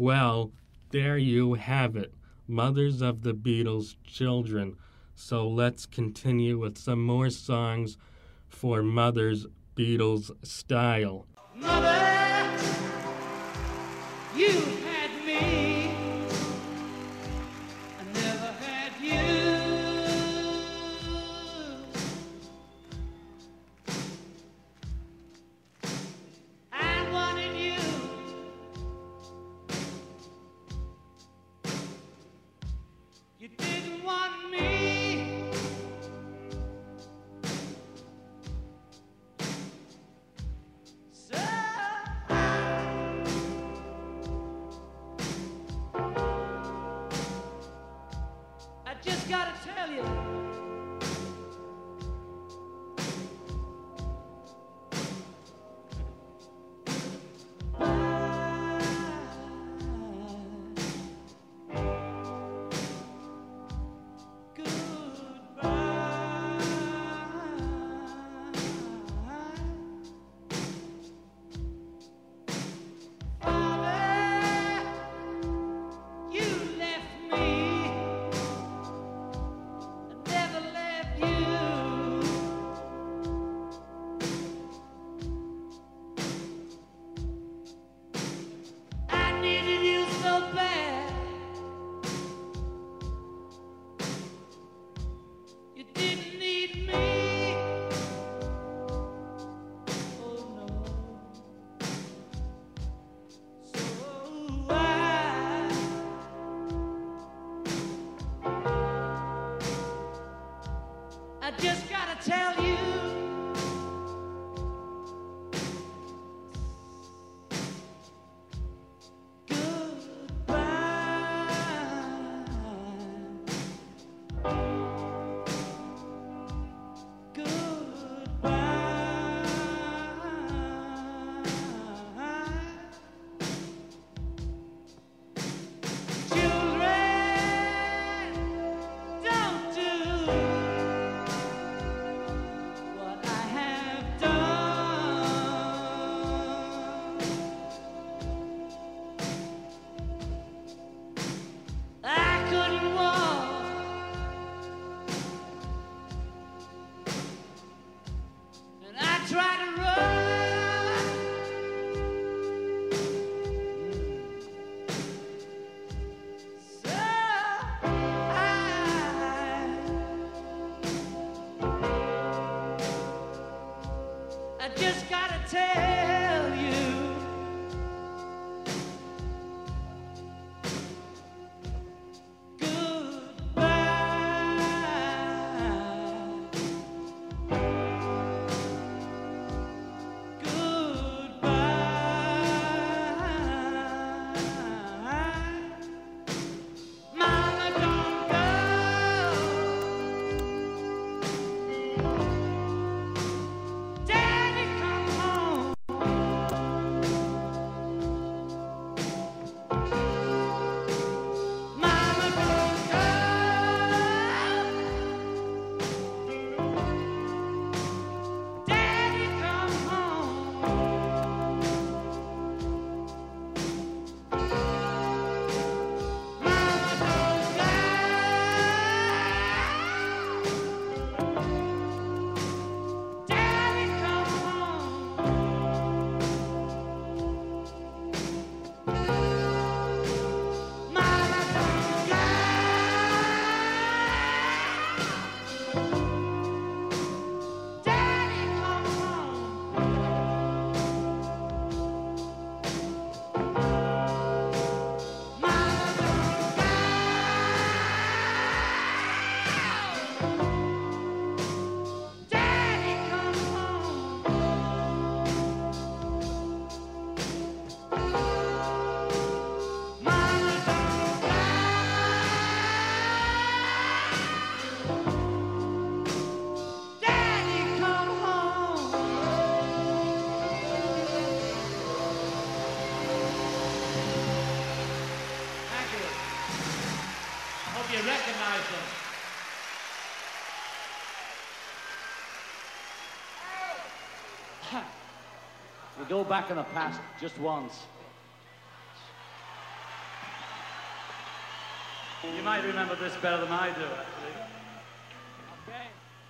Well, there you have it, mothers of the Beatles' children. So let's continue with some more songs for mothers Beatles style. Mother! go back in the past just once. You might remember this better than I do, actually. Okay,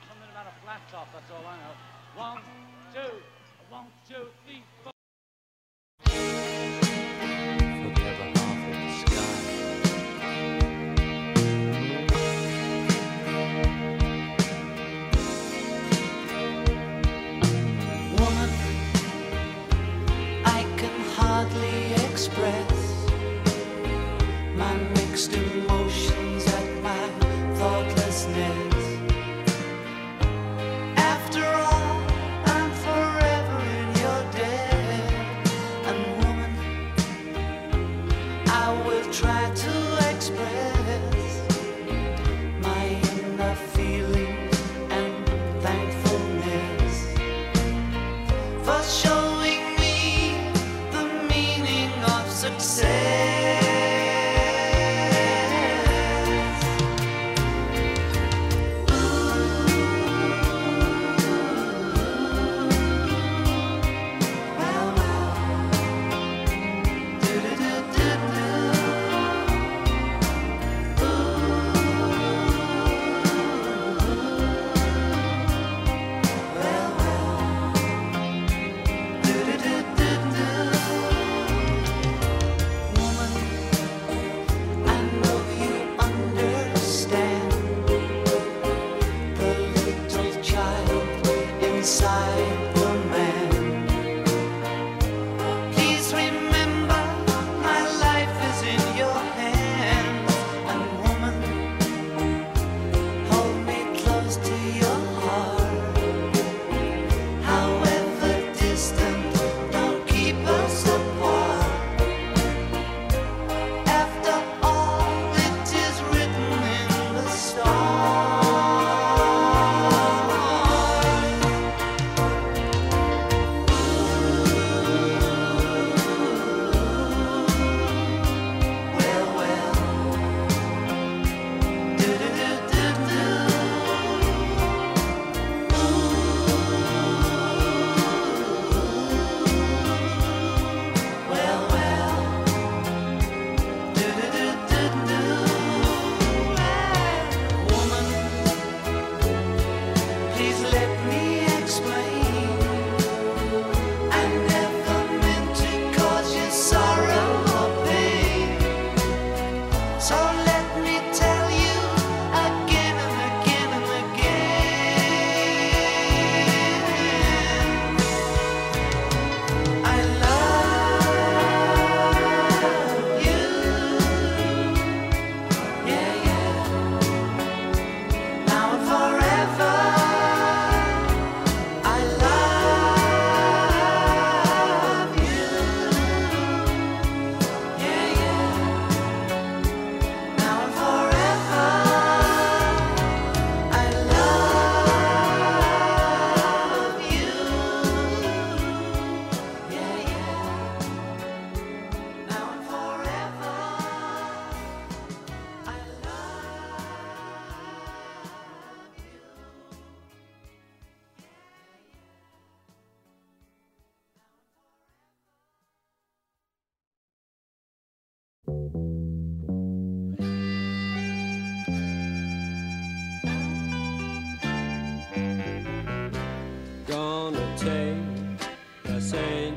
something about a flat top, that's all I know. One, two, one, two, three, four.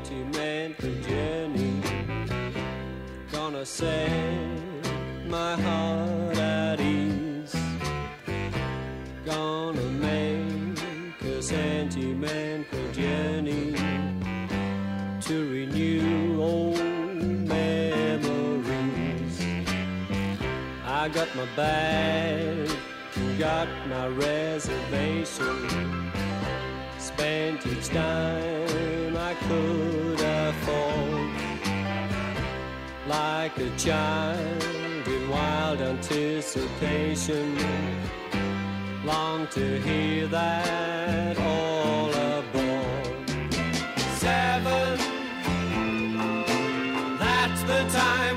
Sentimental journey. Gonna set my heart at ease. Gonna make a sentimental journey to renew old memories. I got my bag, got my reservation spent each time I could afford. Like a child in wild anticipation, long to hear that all aboard. Seven, that's the time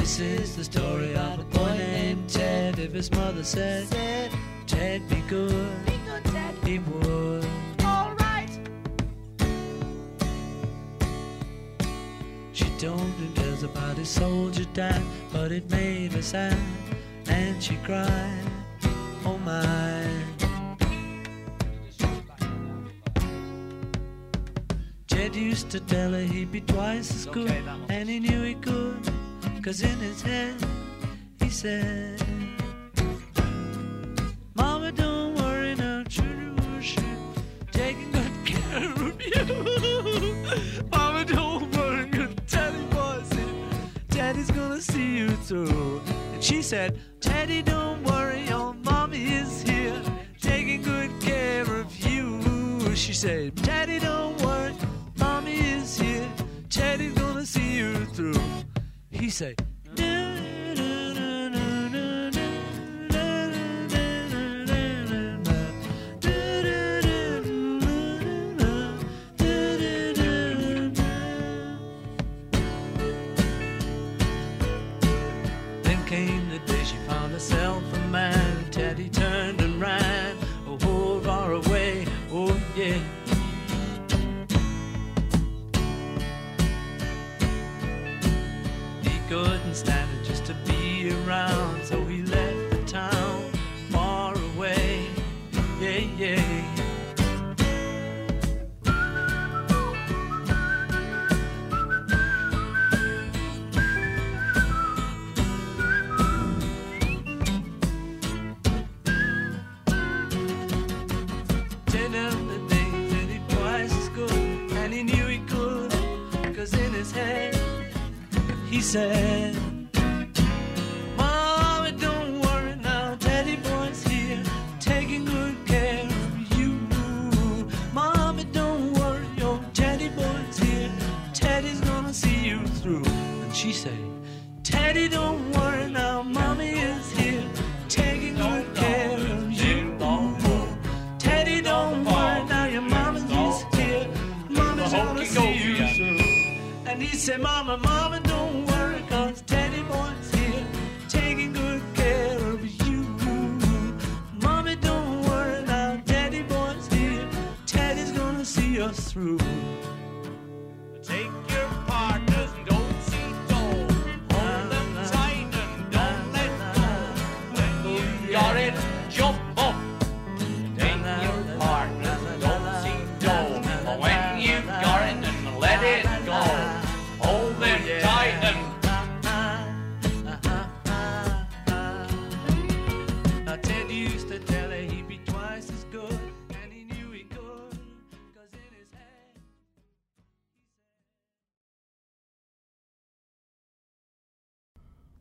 This is the story of a boy named Ted. If his mother said, said Ted, be good, be good, Ted. he would. All right. She told him tales about his soldier dad, but it made her sad, and she cried, Oh my. Ted used to tell her he'd be twice as good, and he knew he could. Cause in his head, he said, Mama, don't worry now, children worship, taking good care of you. Mama, don't worry, boy's here. Teddy's gonna see you through. And she said, Teddy, don't worry, your mommy is here, taking good care of you. She said, Teddy, don't worry, mommy is here, Teddy's gonna see you through. Say,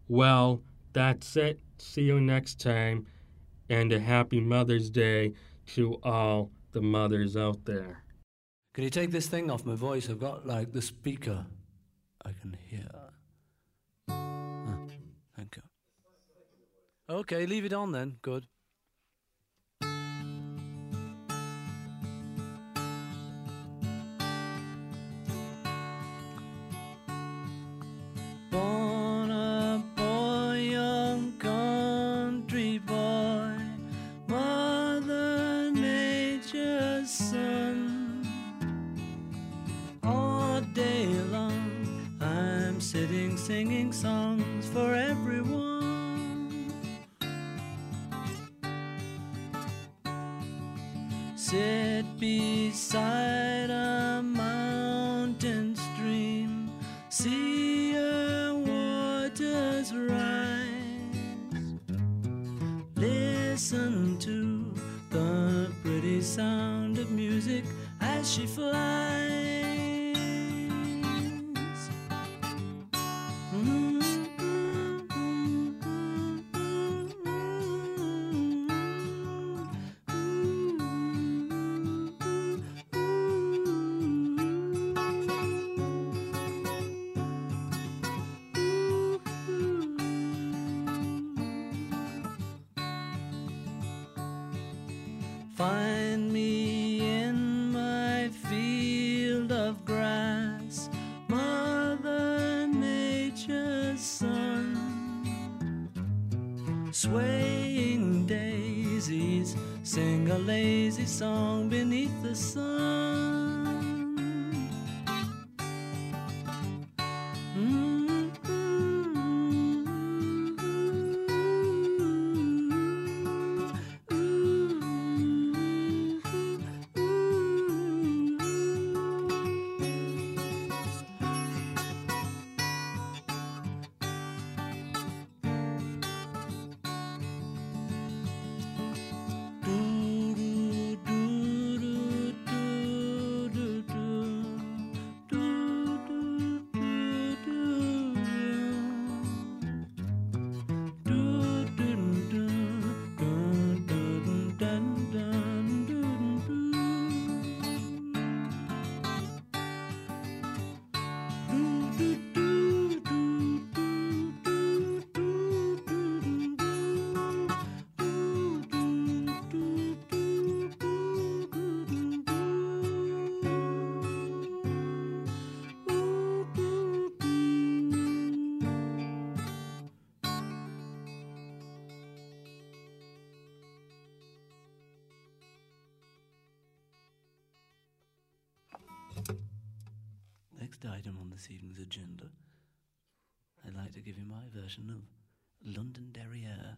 Well, that's it. See you next time. And a happy Mother's Day to all the mothers out there. Can you take this thing off my voice? I've got like the speaker. I can hear. Ah, thank you. Okay, leave it on then. Good. Beside a mountain stream, see her waters rise. Listen to the pretty sound of music as she flies. Find me item on this evening's agenda, I'd like to give you my version of London Derriere.